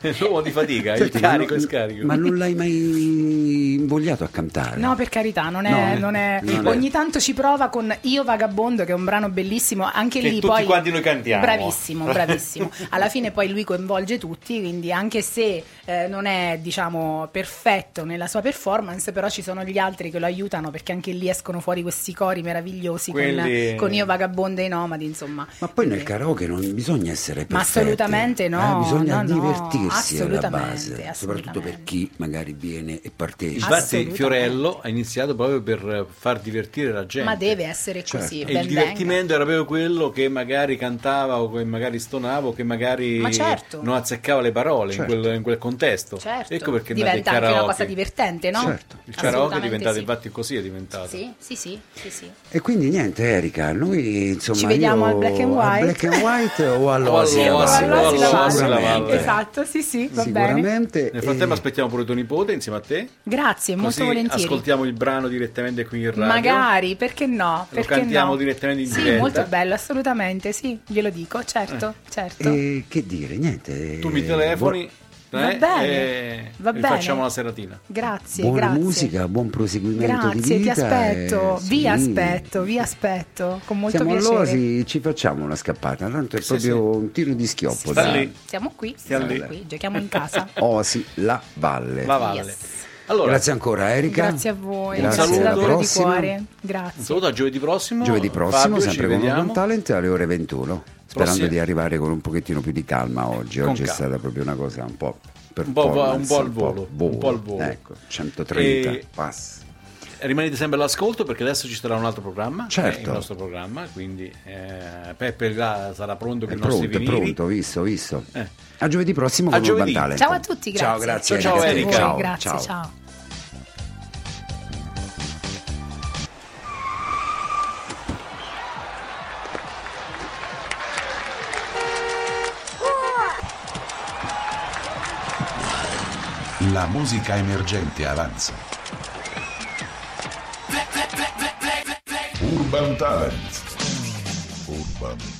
A: L'uomo di fatica,
B: Senti,
A: il carico e scarico.
B: Ma non l'hai mai invogliato a cantare?
C: No, per carità, non è,
B: No,
C: non è-
B: non è.
C: ogni tanto ci prova con Io Vagabondo, che è un brano bellissimo, anche
A: Che
C: lì
A: tutti
C: poi
A: quanti noi cantiamo.
C: Bravissimo, bravissimo. Alla fine poi lui coinvolge tutti, quindi anche se eh, non è, diciamo, perfetto nella sua performance, però ci sono gli altri che lo aiutano perché anche lì escono fuori questi cori meravigliosi con,
A: Quelli-
C: con Io Vagabondo e i Nomadi, insomma.
B: Ma poi nel karaoke non bisogna essere perfetti.
C: Ma assolutamente no,
B: eh, bisogna
C: no, no,
B: divertirsi alla
C: assolutamente,
B: base, soprattutto per chi magari viene e partecipa.
A: Infatti. Fiorello ha iniziato proprio per far divertire la gente.
C: Ma deve essere così,
B: Certo.
A: E il divertimento era proprio quello che magari cantava o che magari stonava o che magari
C: Ma certo.
A: non azzeccava le parole
B: Certo.
A: in, quel, in quel contesto.
C: venga. Certo,
A: Ecco perché
C: diventa anche una cosa divertente, no?
B: Certo.
A: Il karaoke è diventato,
C: sì.
A: infatti così è diventato.
C: Sì, sì, sì, sì, sì.
B: E quindi niente Erika, noi insomma
C: Ci vediamo
B: io-
C: al black and white.
B: al black and white o. Lavalle.
C: Esatto, sì, sì, va bene.
B: Sicuramente.
A: Nel frattempo
B: e-
A: aspettiamo pure tuo nipote insieme a te.
C: Grazie, molto volentieri.
A: ascoltiamo il brano direttamente qui in radio.
C: Magari, perché no?
A: Lo
C: Perché
A: cantiamo
C: no?
A: direttamente in
C: Sì,
A: diretta.
C: molto bello, assolutamente, sì, glielo dico, certo, certo.
B: e che dire, niente.
A: Tu mi telefoni
C: Va
A: eh,
C: bene,
A: e,
C: va bene.
A: facciamo la seratina.
C: Grazie,
B: Buona
C: grazie.
B: musica, buon proseguimento di
C: Grazie, ti
B: vita.
C: aspetto,
B: e-
C: vi
B: sì.
C: aspetto, vi aspetto, con molto
B: Siamo
C: piacere.
B: all'Oasi, ci facciamo una scappata, tanto è
A: Sì,
B: proprio
A: sì.
B: un tiro di schioppo.
C: Siamo qui,
A: Stiamo
C: siamo qui, giochiamo in casa.
B: Oasi, la valle.
A: La valle.
C: Yes.
A: Allora,
B: Grazie ancora Erika.
C: Grazie a voi,
B: Grazie,
A: Un saluto.
B: alla
C: di cuore.
A: un
C: Grazie.
A: saluto a giovedì prossimo.
B: Giovedì prossimo,
A: Fabio,
B: sempre con. Urban Talent alle ore 21. Sperando
A: Prossimo.
B: di arrivare con un pochettino più di calma oggi.
A: Con
B: Oggi è
A: calma.
B: stata proprio una cosa un po'
A: Un po', un po' al volo, un po' al volo.
B: Ecco, 130
A: E-
B: passi.
A: Rimanete sempre all'ascolto perché adesso ci sarà un altro programma.
B: Certo.
A: il nostro programma. Quindi eh, Peppe là sarà pronto
B: È
A: con i nostri
B: pronto, è
A: vinili.
B: pronto, visto, visto.
A: Eh.
B: A giovedì prossimo
A: A
B: con Urban
A: giovedì.
B: Talent.
C: Ciao a tutti, grazie.
B: Ciao, grazie.
A: Ciao, ciao,
B: Erika.
C: Grazie,
B: Ciao,
C: grazie,
B: ciao.
C: ciao.
E: La musica emergente avanza. Urban Talent. Urban